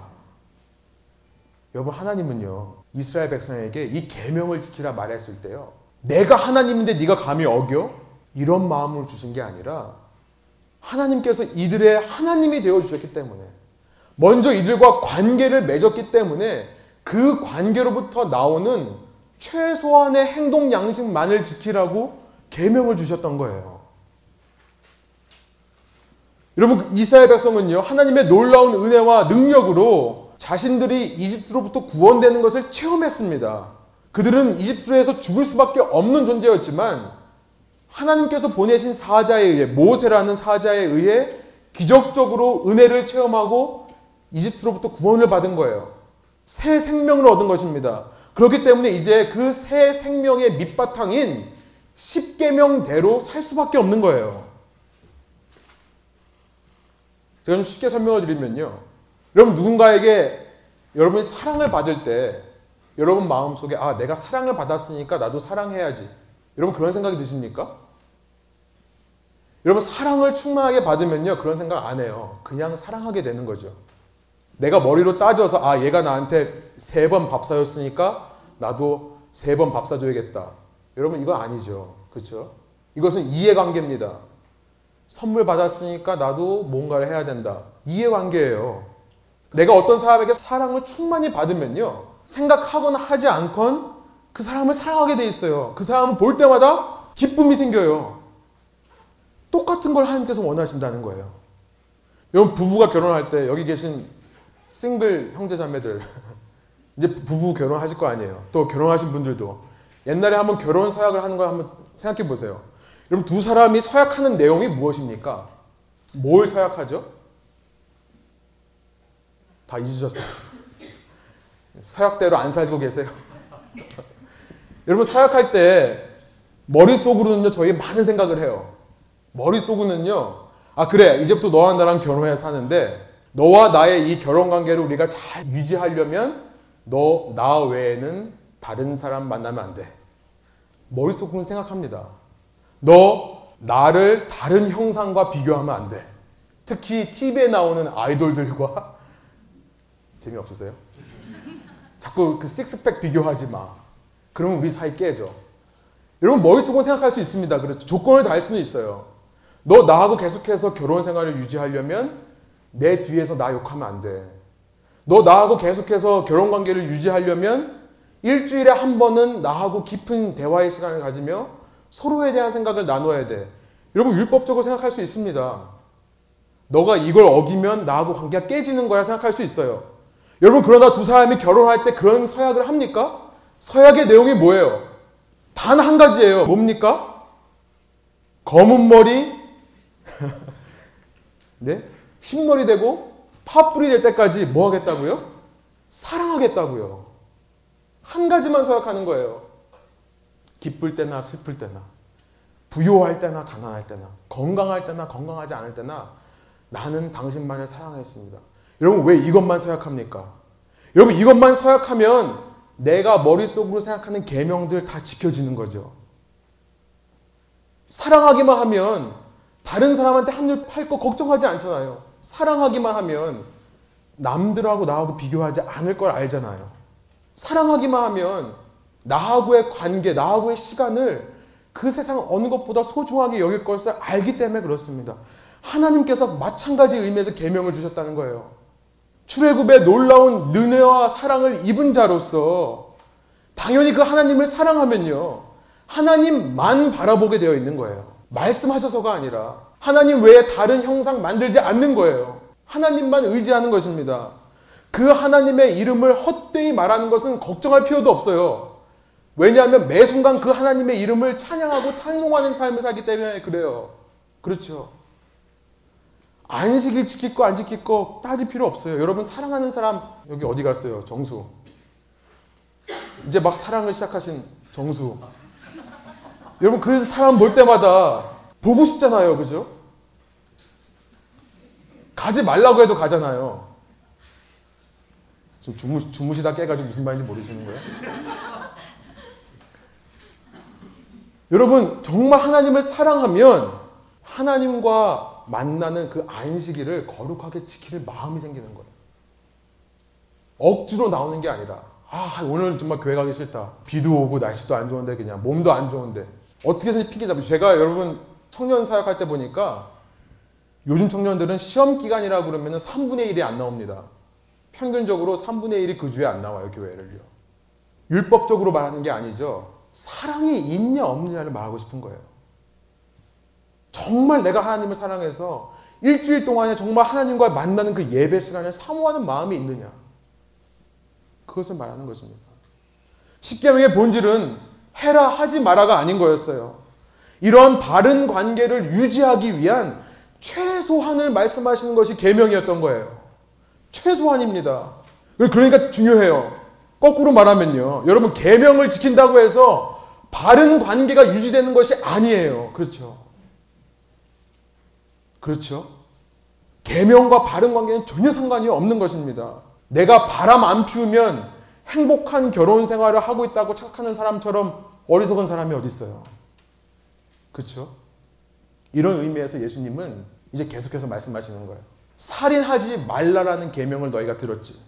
여러분 하나님은요 이스라엘 백성에게 이 계명을 지키라 말했을 때요 내가 하나님인데 네가 감히 어겨 이런 마음으로 주신 게 아니라 하나님께서 이들의 하나님이 되어 주셨기 때문에 먼저 이들과 관계를 맺었기 때문에 그 관계로부터 나오는 최소한의 행동 양식만을 지키라고 계명을 주셨던 거예요. 여러분 이스라엘 백성은요 하나님의 놀라운 은혜와 능력으로 자신들이 이집트로부터 구원되는 것을 체험했습니다. 그들은 이집트에서 죽을 수밖에 없는 존재였지만 하나님께서 보내신 사자에 의해 모세라는 사자에 의해 기적적으로 은혜를 체험하고 이집트로부터 구원을 받은 거예요. 새 생명을 얻은 것입니다. 그렇기 때문에 이제 그 새 생명의 밑바탕인 십계명대로 살 수밖에 없는 거예요. 제가 좀 쉽게 설명을 드리면요. 여러분 누군가에게 여러분이 사랑을 받을 때 여러분 마음속에 아 내가 사랑을 받았으니까 나도 사랑해야지. 여러분 그런 생각이 드십니까? 여러분 사랑을 충만하게 받으면요 그런 생각 안 해요. 그냥 사랑하게 되는 거죠. 내가 머리로 따져서 아 얘가 나한테 세 번 밥 사줬으니까 나도 세 번 밥 사줘야겠다. 여러분 이거 아니죠. 그렇죠? 이것은 이해관계입니다. 선물 받았으니까 나도 뭔가를 해야 된다. 이해관계예요. 내가 어떤 사람에게 사랑을 충만히 받으면요. 생각하거나 하지 않건 그 사람을 사랑하게 돼 있어요. 그 사람을 볼 때마다 기쁨이 생겨요. 똑같은 걸 하나님께서 원하신다는 거예요. 여러분 부부가 결혼할 때 여기 계신 싱글 형제 자매들 이제 부부 결혼하실 거 아니에요. 또 결혼하신 분들도 옛날에 한번 결혼 서약을 하는 거 한번 생각해 보세요. 여러분 두 사람이 서약하는 내용이 무엇입니까? 뭘 서약하죠? 다 잊으셨어요. 서약대로 안 살고 계세요. 여러분 서약할 때 머릿속으로는요 저희 많은 생각을 해요. 머릿속으로는요 아 그래 이제부터 너와 나랑 결혼해 사는데 너와 나의 이 결혼 관계를 우리가 잘 유지하려면 너 나 외에는 다른 사람 만나면 안 돼. 머릿속으로 생각합니다. 너 나를 다른 형상과 비교하면 안 돼. 특히 TV에 나오는 아이돌들과 재미없으세요? 자꾸 그 식스팩 비교하지 마. 그러면 우리 사이 깨져. 여러분 머릿속으로 생각할 수 있습니다. 그렇죠. 조건을 다할 수는 있어요. 너 나하고 계속해서 결혼 생활을 유지하려면 내 뒤에서 나 욕하면 안 돼. 너 나하고 계속해서 결혼 관계를 유지하려면 일주일에 한 번은 나하고 깊은 대화의 시간을 가지며 서로에 대한 생각을 나눠야 돼. 여러분 율법적으로 생각할 수 있습니다. 너가 이걸 어기면 나하고 관계가 깨지는 거야 생각할 수 있어요. 여러분 그러나 두 사람이 결혼할 때 그런 서약을 합니까? 서약의 내용이 뭐예요? 단 한 가지예요. 뭡니까? 검은 머리 네? 흰머리 되고 파뿌리 될 때까지 뭐 하겠다고요? 사랑하겠다고요. 한 가지만 생각하는 거예요. 기쁠 때나 슬플 때나, 부요할 때나 가난할 때나, 건강할 때나 건강하지 않을 때나 나는 당신만을 사랑했습니다. 여러분 왜 이것만 생각합니까? 여러분 이것만 생각하면 내가 머릿속으로 생각하는 계명들 다 지켜지는 거죠. 사랑하기만 하면 다른 사람한테 합일 팔거 걱정하지 않잖아요. 사랑하기만 하면 남들하고 나하고 비교하지 않을 걸 알잖아요. 사랑하기만 하면 나하고의 관계, 나하고의 시간을 그 세상 어느 것보다 소중하게 여길 것을 알기 때문에 그렇습니다. 하나님께서 마찬가지 의미에서 계명을 주셨다는 거예요. 출애굽의 놀라운 은혜와 사랑을 입은 자로서 당연히 그 하나님을 사랑하면요. 하나님만 바라보게 되어 있는 거예요. 말씀하셔서가 아니라 하나님 외에 다른 형상 만들지 않는 거예요. 하나님만 의지하는 것입니다. 그 하나님의 이름을 헛되이 말하는 것은 걱정할 필요도 없어요. 왜냐하면 매 순간 그 하나님의 이름을 찬양하고 찬송하는 삶을 살기 때문에 그래요. 그렇죠. 안식일 지킬 거 안 지킬 거 따질 필요 없어요. 여러분 사랑하는 사람 여기 어디 갔어요? 정수. 이제 막 사랑을 시작하신 정수. 여러분 그 사람 볼 때마다 보고 싶잖아요. 그죠? 가지 말라고 해도 가잖아요. 지금 주무, 주무시다 깨가지고 무슨 말인지 모르시는 거예요? 여러분 정말 하나님을 사랑하면 하나님과 만나는 그 안식일을 거룩하게 지킬 마음이 생기는 거예요. 억지로 나오는 게 아니라 아 오늘 정말 교회 가기 싫다. 비도 오고 날씨도 안 좋은데 그냥 몸도 안 좋은데 어떻게 해서 핑계 잡으 제가 여러분 청년 사역할 때 보니까 요즘 청년들은 시험 기간이라 그러면 3분의 1이 안 나옵니다. 평균적으로 3분의 1이 그 주에 안 나와요, 교회를요. 율법적으로 말하는 게 아니죠. 사랑이 있냐 없느냐를 말하고 싶은 거예요. 정말 내가 하나님을 사랑해서 일주일 동안에 정말 하나님과 만나는 그 예배 시간을 사모하는 마음이 있느냐. 그것을 말하는 것입니다. 십계명의 본질은 해라 하지 마라가 아닌 거였어요. 이러한 바른 관계를 유지하기 위한 최소한을 말씀하시는 것이 계명이었던 거예요. 최소한입니다. 그러니까 중요해요. 거꾸로 말하면요. 여러분 계명을 지킨다고 해서 바른 관계가 유지되는 것이 아니에요. 그렇죠? 그렇죠? 계명과 바른 관계는 전혀 상관이 없는 것입니다. 내가 바람 안 피우면 행복한 결혼 생활을 하고 있다고 착각하는 사람처럼 어리석은 사람이 어디 있어요? 그렇죠? 이런 의미에서 예수님은 이제 계속해서 말씀하시는 거예요. 살인하지 말라라는 계명을 너희가 들었지.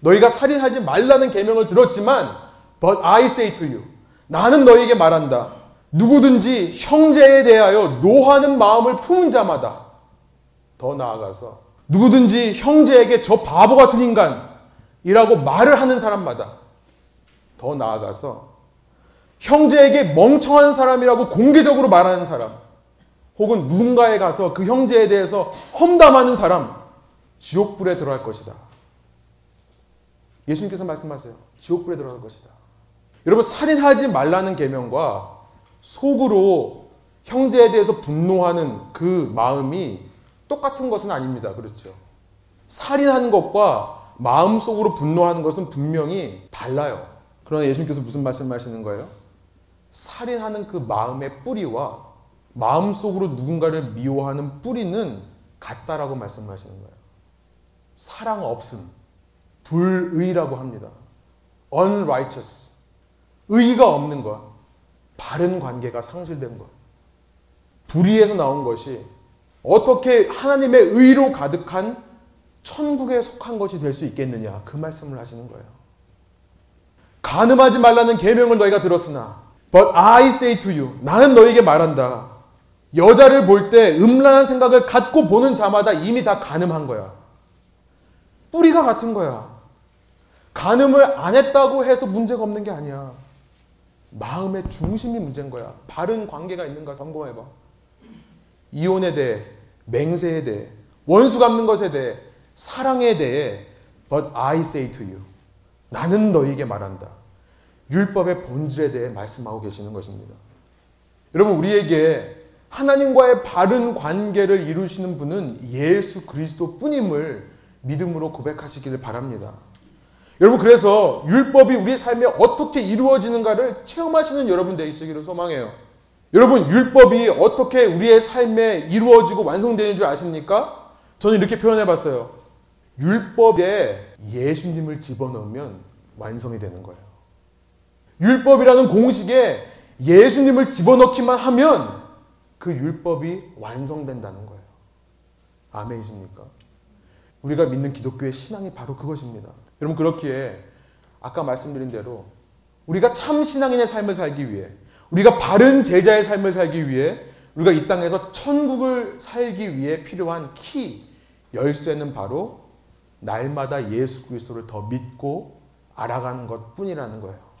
너희가 살인하지 말라는 계명을 들었지만 but I say to you 나는 너희에게 말한다. 누구든지 형제에 대하여 노하는 마음을 품은 자마다 더 나아가서 누구든지 형제에게 저 바보 같은 인간이라고 말을 하는 사람마다 더 나아가서 형제에게 멍청한 사람이라고 공개적으로 말하는 사람 혹은 누군가에 가서 그 형제에 대해서 험담하는 사람 지옥불에 들어갈 것이다. 예수님께서 말씀하세요. 지옥불에 들어갈 것이다. 여러분 살인하지 말라는 계명과 속으로 형제에 대해서 분노하는 그 마음이 똑같은 것은 아닙니다. 그렇죠? 살인한 것과 마음속으로 분노하는 것은 분명히 달라요. 그러나 예수님께서 무슨 말씀하시는 거예요? 살인하는 그 마음의 뿌리와 마음속으로 누군가를 미워하는 뿌리는 같다라고 말씀하시는 거예요. 사랑 없음, 불의라고 합니다. unrighteous, 의가 없는 것, 바른 관계가 상실된 것, 불의에서 나온 것이 어떻게 하나님의 의로 가득한 천국에 속한 것이 될 수 있겠느냐 그 말씀을 하시는 거예요. 간음하지 말라는 계명을 너희가 들었으나 but I say to you 나는 너희에게 말한다. 여자를 볼 때 음란한 생각을 갖고 보는 자마다 이미 다 간음한 거야. 뿌리가 같은 거야. 간음을 안 했다고 해서 문제가 없는 게 아니야. 마음의 중심이 문제인 거야. 바른 관계가 있는가 점검해봐. 이혼에 대해, 맹세에 대해, 원수 갚는 것에 대해, 사랑에 대해, but I say to you. 나는 너에게 말한다. 율법의 본질에 대해 말씀하고 계시는 것입니다. 여러분, 우리에게 하나님과의 바른 관계를 이루시는 분은 예수 그리스도 뿐임을 믿음으로 고백하시기를 바랍니다. 여러분 그래서 율법이 우리 삶에 어떻게 이루어지는가를 체험하시는 여러분 되시기를 소망해요. 여러분 율법이 어떻게 우리의 삶에 이루어지고 완성되는 줄 아십니까? 저는 이렇게 표현해 봤어요. 율법에 예수님을 집어넣으면 완성이 되는 거예요. 율법이라는 공식에 예수님을 집어넣기만 하면 그 율법이 완성된다는 거예요. 아멘이십니까? 우리가 믿는 기독교의 신앙이 바로 그것입니다. 여러분 그렇기에 아까 말씀드린 대로 우리가 참 신앙인의 삶을 살기 위해 우리가 바른 제자의 삶을 살기 위해 우리가 이 땅에서 천국을 살기 위해 필요한 키 열쇠는 바로 날마다 예수 그리스도를 더 믿고 알아가는 것뿐이라는 거예요.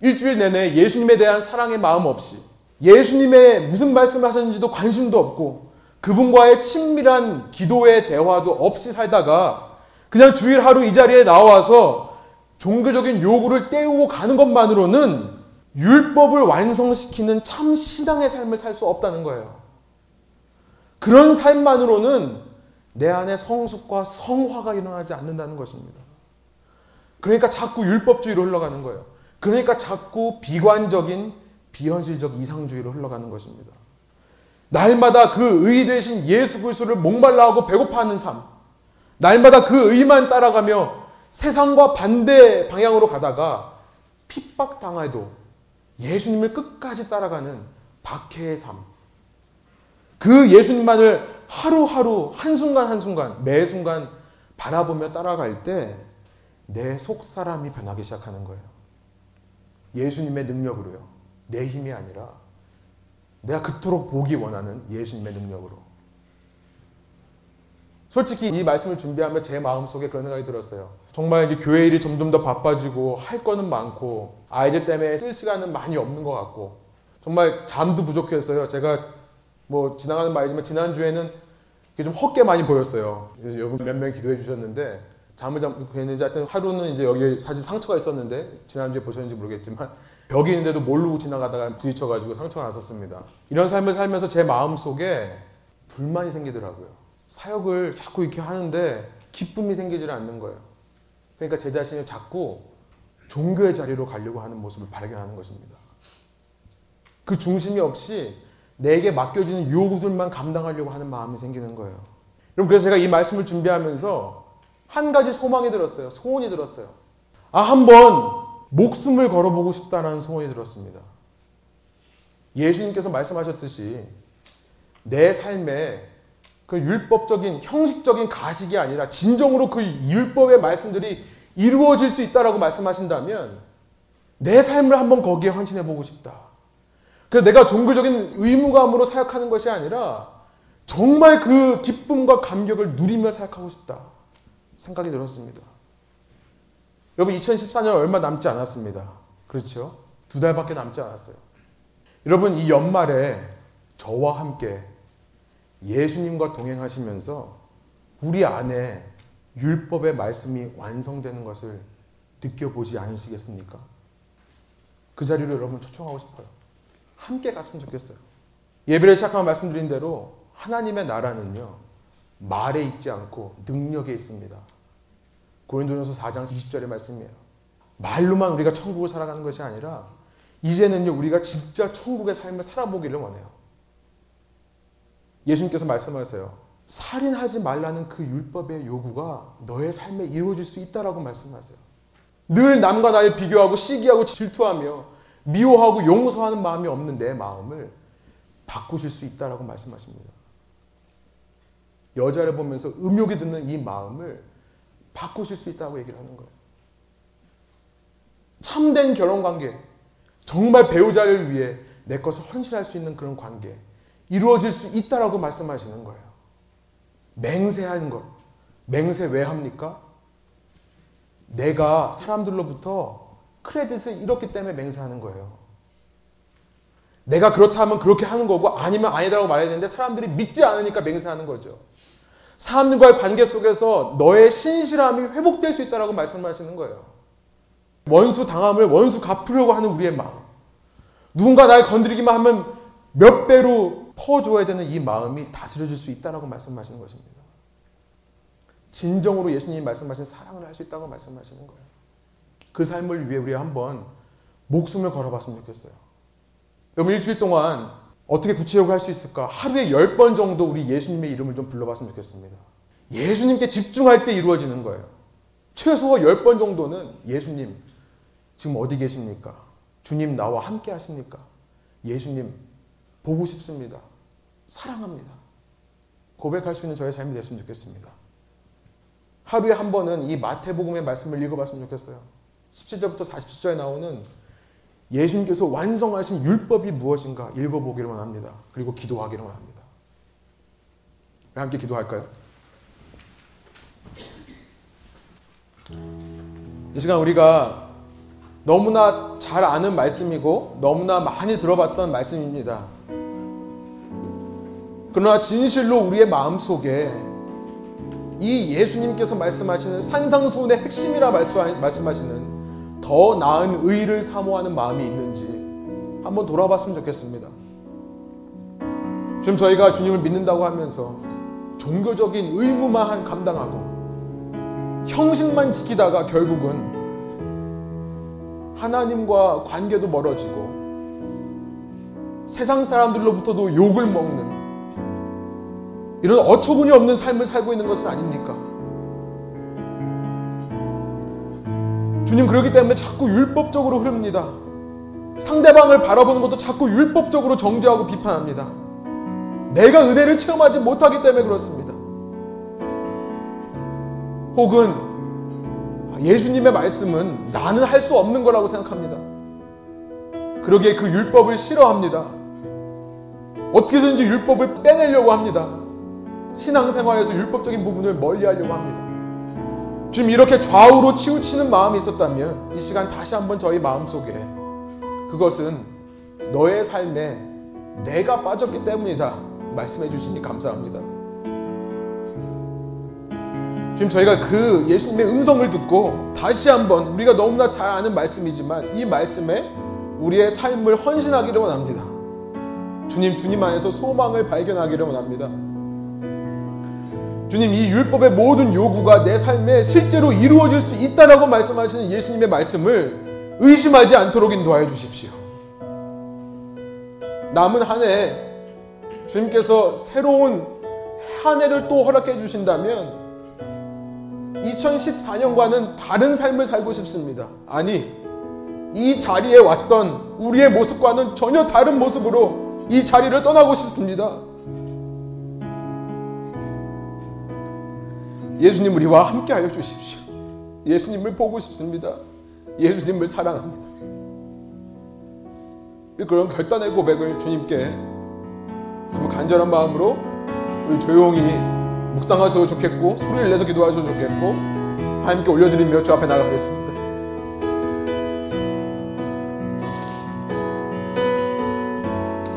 일주일 내내 예수님에 대한 사랑의 마음 없이 예수님의 무슨 말씀을 하셨는지도 관심도 없고 그분과의 친밀한 기도의 대화도 없이 살다가 그냥 주일 하루 이 자리에 나와서 종교적인 요구를 때우고 가는 것만으로는 율법을 완성시키는 참 신앙의 삶을 살 수 없다는 거예요. 그런 삶만으로는 내 안에 성숙과 성화가 일어나지 않는다는 것입니다. 그러니까 자꾸 율법주의로 흘러가는 거예요. 그러니까 자꾸 비관적인 비현실적 이상주의로 흘러가는 것입니다. 날마다 그의 되신 예수 그리스도를 목말라 하고 배고파하는 삶. 날마다 그 의만 따라가며 세상과 반대 방향으로 가다가 핍박당해도 예수님을 끝까지 따라가는 박해의 삶. 그 예수님만을 하루하루 한순간 한순간 매 순간 바라보며 따라갈 때 내 속사람이 변하기 시작하는 거예요. 예수님의 능력으로요. 내 힘이 아니라 내가 그토록 보기 원하는 예수님의 능력으로. 솔직히 이 말씀을 준비하며 제 마음속에 그런 생각이 들었어요. 정말 이제 교회 일이 점점 더 바빠지고 할 거는 많고 아이들 때문에 쓸 시간은 많이 없는 것 같고 정말 잠도 부족했어요. 제가 뭐 지나가는 말이지만 지난주에는 좀 헛게 많이 보였어요. 그래서 여러분 몇 명 기도해 주셨는데 잠을 잠 했는지 하여튼 하루는 이제 여기 사진 상처가 있었는데 지난주에 보셨는지 모르겠지만 벽이 있는데도 모르고 지나가다가 부딪혀가지고 상처가 났었습니다. 이런 삶을 살면서 제 마음 속에 불만이 생기더라고요. 사역을 자꾸 이렇게 하는데 기쁨이 생기질 않는 거예요. 그러니까 제 자신을 자꾸 종교의 자리로 가려고 하는 모습을 발견하는 것입니다. 그 중심이 없이 내게 맡겨지는 요구들만 감당하려고 하는 마음이 생기는 거예요. 여러분 그래서 제가 이 말씀을 준비하면서 한 가지 소망이 들었어요. 소원이 들었어요. 아, 한번 목숨을 걸어보고 싶다는 소원이 들었습니다. 예수님께서 말씀하셨듯이 내 삶에 그 율법적인 형식적인 가식이 아니라 진정으로 그 율법의 말씀들이 이루어질 수 있다라고 말씀하신다면 내 삶을 한번 거기에 헌신해 보고 싶다. 그래서 내가 종교적인 의무감으로 사역하는 것이 아니라 정말 그 기쁨과 감격을 누리며 사역하고 싶다. 생각이 들었습니다. 여러분 2014년 얼마 남지 않았습니다. 그렇죠? 두 달밖에 남지 않았어요. 여러분 이 연말에 저와 함께 예수님과 동행하시면서 우리 안에 율법의 말씀이 완성되는 것을 느껴보지 않으시겠습니까? 그 자리로 여러분 초청하고 싶어요. 함께 갔으면 좋겠어요. 예배를 시작하면 말씀드린 대로 하나님의 나라는요. 말에 있지 않고 능력에 있습니다. 고린도전서 4장 20절의 말씀이에요. 말로만 우리가 천국을 살아가는 것이 아니라 이제는요 우리가 진짜 천국의 삶을 살아보기를 원해요. 예수님께서 말씀하세요. 살인하지 말라는 그 율법의 요구가 너의 삶에 이루어질 수 있다라고 말씀하세요. 늘 남과 나를 비교하고 시기하고 질투하며 미워하고 용서하는 마음이 없는 내 마음을 바꾸실 수 있다라고 말씀하십니다. 여자를 보면서 음욕이 드는 이 마음을 바꾸실 수 있다고 얘기를 하는 거예요. 참된 결혼 관계, 정말 배우자를 위해 내 것을 헌신할 수 있는 그런 관계, 이루어질 수 있다라고 말씀하시는 거예요. 맹세하는 것. 맹세 왜 합니까? 내가 사람들로부터 크레딧을 잃었기 때문에 맹세하는 거예요. 내가 그렇다면 그렇게 하는 거고 아니면 아니다라고 말해야 되는데 사람들이 믿지 않으니까 맹세하는 거죠. 사람들과의 관계 속에서 너의 신실함이 회복될 수 있다라고 말씀하시는 거예요. 원수 당함을 원수 갚으려고 하는 우리의 마음. 누군가 날 건드리기만 하면 몇 배로 퍼줘야 되는 이 마음이 다스려질 수 있다라고 말씀하시는 것입니다. 진정으로 예수님이 말씀하신 사랑을 할 수 있다고 말씀하시는 거예요. 그 삶을 위해 우리 한번 목숨을 걸어봤으면 좋겠어요. 여러분 일주일 동안 어떻게 구체적으로 할 수 있을까? 하루에 열번 정도 우리 예수님의 이름을 좀 불러봤으면 좋겠습니다. 예수님께 집중할 때 이루어지는 거예요. 최소 열번 정도는 예수님 지금 어디 계십니까? 주님 나와 함께 하십니까? 예수님 보고 싶습니다. 사랑합니다. 고백할 수 있는 저의 삶이 됐으면 좋겠습니다. 하루에 한 번은 이 마태복음의 말씀을 읽어봤으면 좋겠어요. 17절부터 47절에 나오는 예수님께서 완성하신 율법이 무엇인가 읽어보기로만 합니다. 그리고 기도하기로만 합니다. 함께 기도할까요? 이 시간 우리가 너무나 잘 아는 말씀이고 너무나 많이 들어봤던 말씀입니다. 그러나 진실로 우리의 마음 속에 이 예수님께서 말씀하시는 산상수훈의 핵심이라 말씀하시는 더 나은 의를 사모하는 마음이 있는지 한번 돌아봤으면 좋겠습니다. 지금 저희가 주님을 믿는다고 하면서 종교적인 의무만 감당하고 형식만 지키다가 결국은 하나님과 관계도 멀어지고 세상 사람들로부터도 욕을 먹는 이런 어처구니 없는 삶을 살고 있는 것은 아닙니까? 주님 그러기 때문에 자꾸 율법적으로 흐릅니다. 상대방을 바라보는 것도 자꾸 율법적으로 정죄하고 비판합니다. 내가 은혜를 체험하지 못하기 때문에 그렇습니다. 혹은 예수님의 말씀은 나는 할 수 없는 거라고 생각합니다. 그러기에 그 율법을 싫어합니다. 어떻게든지 율법을 빼내려고 합니다. 신앙생활에서 율법적인 부분을 멀리 하려고 합니다. 지금 이렇게 좌우로 치우치는 마음이 있었다면 이 시간 다시 한번 저희 마음속에 그것은 너의 삶에 내가 빠졌기 때문이다 말씀해 주시니 감사합니다. 지금 저희가 그 예수님의 음성을 듣고 다시 한번 우리가 너무나 잘 아는 말씀이지만 이 말씀에 우리의 삶을 헌신하기를 원합니다. 주님, 주님 안에서 소망을 발견하기를 원합니다. 주님, 이 율법의 모든 요구가 내 삶에 실제로 이루어질 수 있다라고 말씀하시는 예수님의 말씀을 의심하지 않도록 인도하여 주십시오. 남은 한 해 주님께서 새로운 한 해를 또 허락해 주신다면 2014년과는 다른 삶을 살고 싶습니다. 아니, 이 자리에 왔던 우리의 모습과는 전혀 다른 모습으로 이 자리를 떠나고 싶습니다. 예수님 우리와 함께 하여 주십시오. 예수님을 보고 싶습니다. 예수님을 사랑합니다. 그런 결단의 고백을 주님께 정말 간절한 마음으로 우리 조용히 묵상하셔도 좋겠고 소리를 내서 기도하셔도 좋겠고 하나님께 올려드리며 주 앞에 나가겠습니다.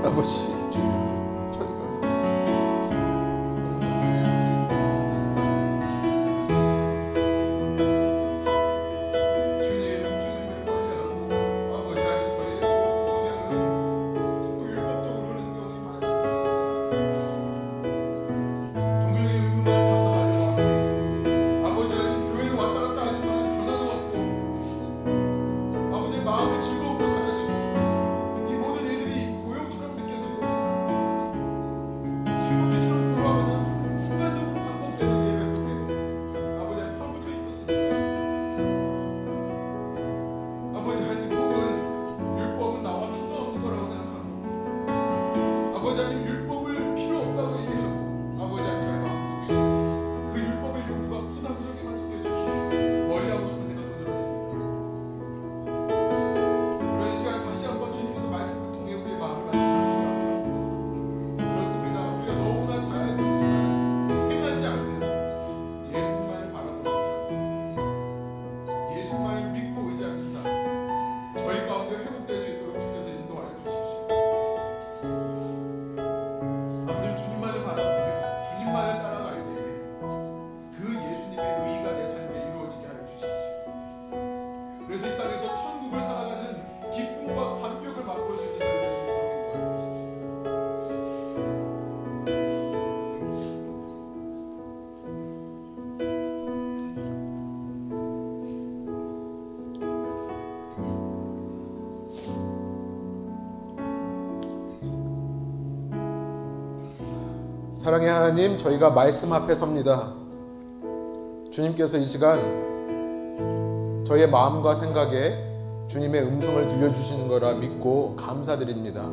아버지 사랑의 하나님, 저희가 말씀 앞에 섭니다. 주님께서 이 시간 저희의 마음과 생각에 주님의 음성을 들려주시는 거라 믿고 감사드립니다.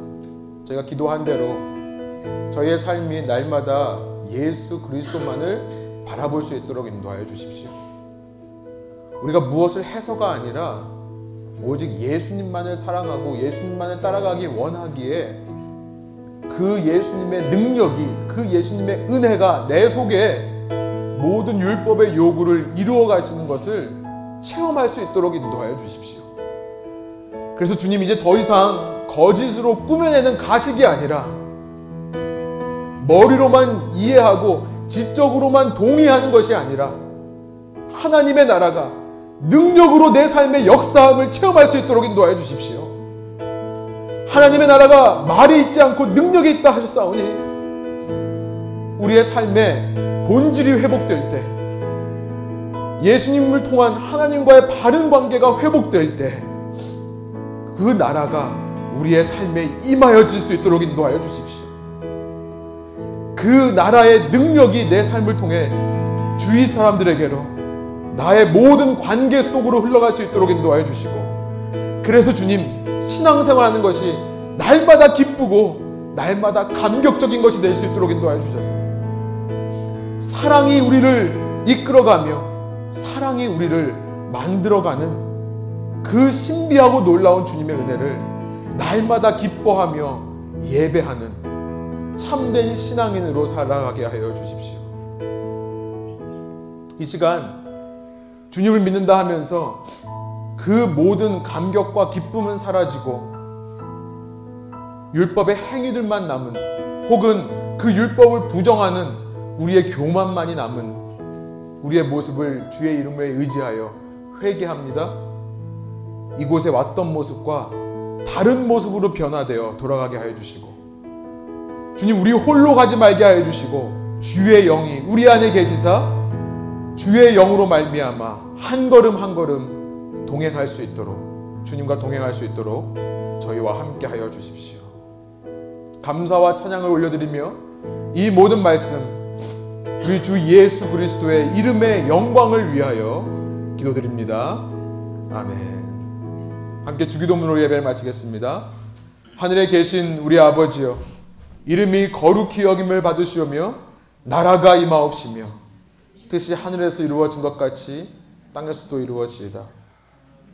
저희가 기도한 대로 저희의 삶이 날마다 예수 그리스도만을 바라볼 수 있도록 인도하여 주십시오. 우리가 무엇을 해서가 아니라 오직 예수님만을 사랑하고 예수님만을 따라가기 원하기에 그 예수님의 능력이 그 예수님의 은혜가 내 속에 모든 율법의 요구를 이루어 가시는 것을 체험할 수 있도록 인도하여 주십시오. 그래서 주님 이제 더 이상 거짓으로 꾸며내는 가식이 아니라 머리로만 이해하고 지적으로만 동의하는 것이 아니라 하나님의 나라가 능력으로 내 삶의 역사함을 체험할 수 있도록 인도하여 주십시오. 하나님의 나라가 말이 있지 않고 능력이 있다 하셨사오니 우리의 삶의 본질이 회복될 때 예수님을 통한 하나님과의 바른 관계가 회복될 때 그 나라가 우리의 삶에 임하여질 수 있도록 인도하여 주십시오. 그 나라의 능력이 내 삶을 통해 주위 사람들에게로 나의 모든 관계 속으로 흘러갈 수 있도록 인도하여 주시고 그래서 주님 신앙생활하는 것이 날마다 기쁘고 날마다 감격적인 것이 될 수 있도록 인도하여 주셔서 사랑이 우리를 이끌어가며 사랑이 우리를 만들어가는 그 신비하고 놀라운 주님의 은혜를 날마다 기뻐하며 예배하는 참된 신앙인으로 살아가게 하여 주십시오. 이 시간 주님을 믿는다 하면서 그 모든 감격과 기쁨은 사라지고 율법의 행위들만 남은 혹은 그 율법을 부정하는 우리의 교만만이 남은 우리의 모습을 주의 이름에 의지하여 회개합니다. 이곳에 왔던 모습과 다른 모습으로 변화되어 돌아가게 하여 주시고 주님 우리 홀로 가지 말게 하여 주시고 주의 영이 우리 안에 계시사 주의 영으로 말미암아 한 걸음 한 걸음 동행할 수 있도록 주님과 동행할 수 있도록 저희와 함께 하여 주십시오. 감사와 찬양을 올려드리며 이 모든 말씀 우리 주 예수 그리스도의 이름의 영광을 위하여 기도드립니다. 아멘. 함께 주기도문으로 예배를 마치겠습니다. 하늘에 계신 우리 아버지여 이름이 거룩히 여김을 받으시오며 나라가 임하옵시며 뜻이 하늘에서 이루어진 것 같이 땅에서도 이루어지이다.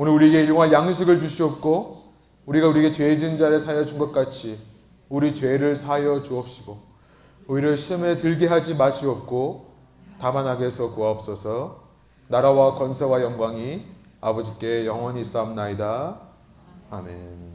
오늘 우리에게 일용할 양식을 주시옵고 우리가 우리에게 죄 지은 자를 사여 준 것 같이 우리 죄를 사여 주옵시고 오히려 시험에 들게 하지 마시옵고 다만 악에서 구하옵소서 나라와 건세와 영광이 아버지께 영원히 쌓옵나이다. 아멘.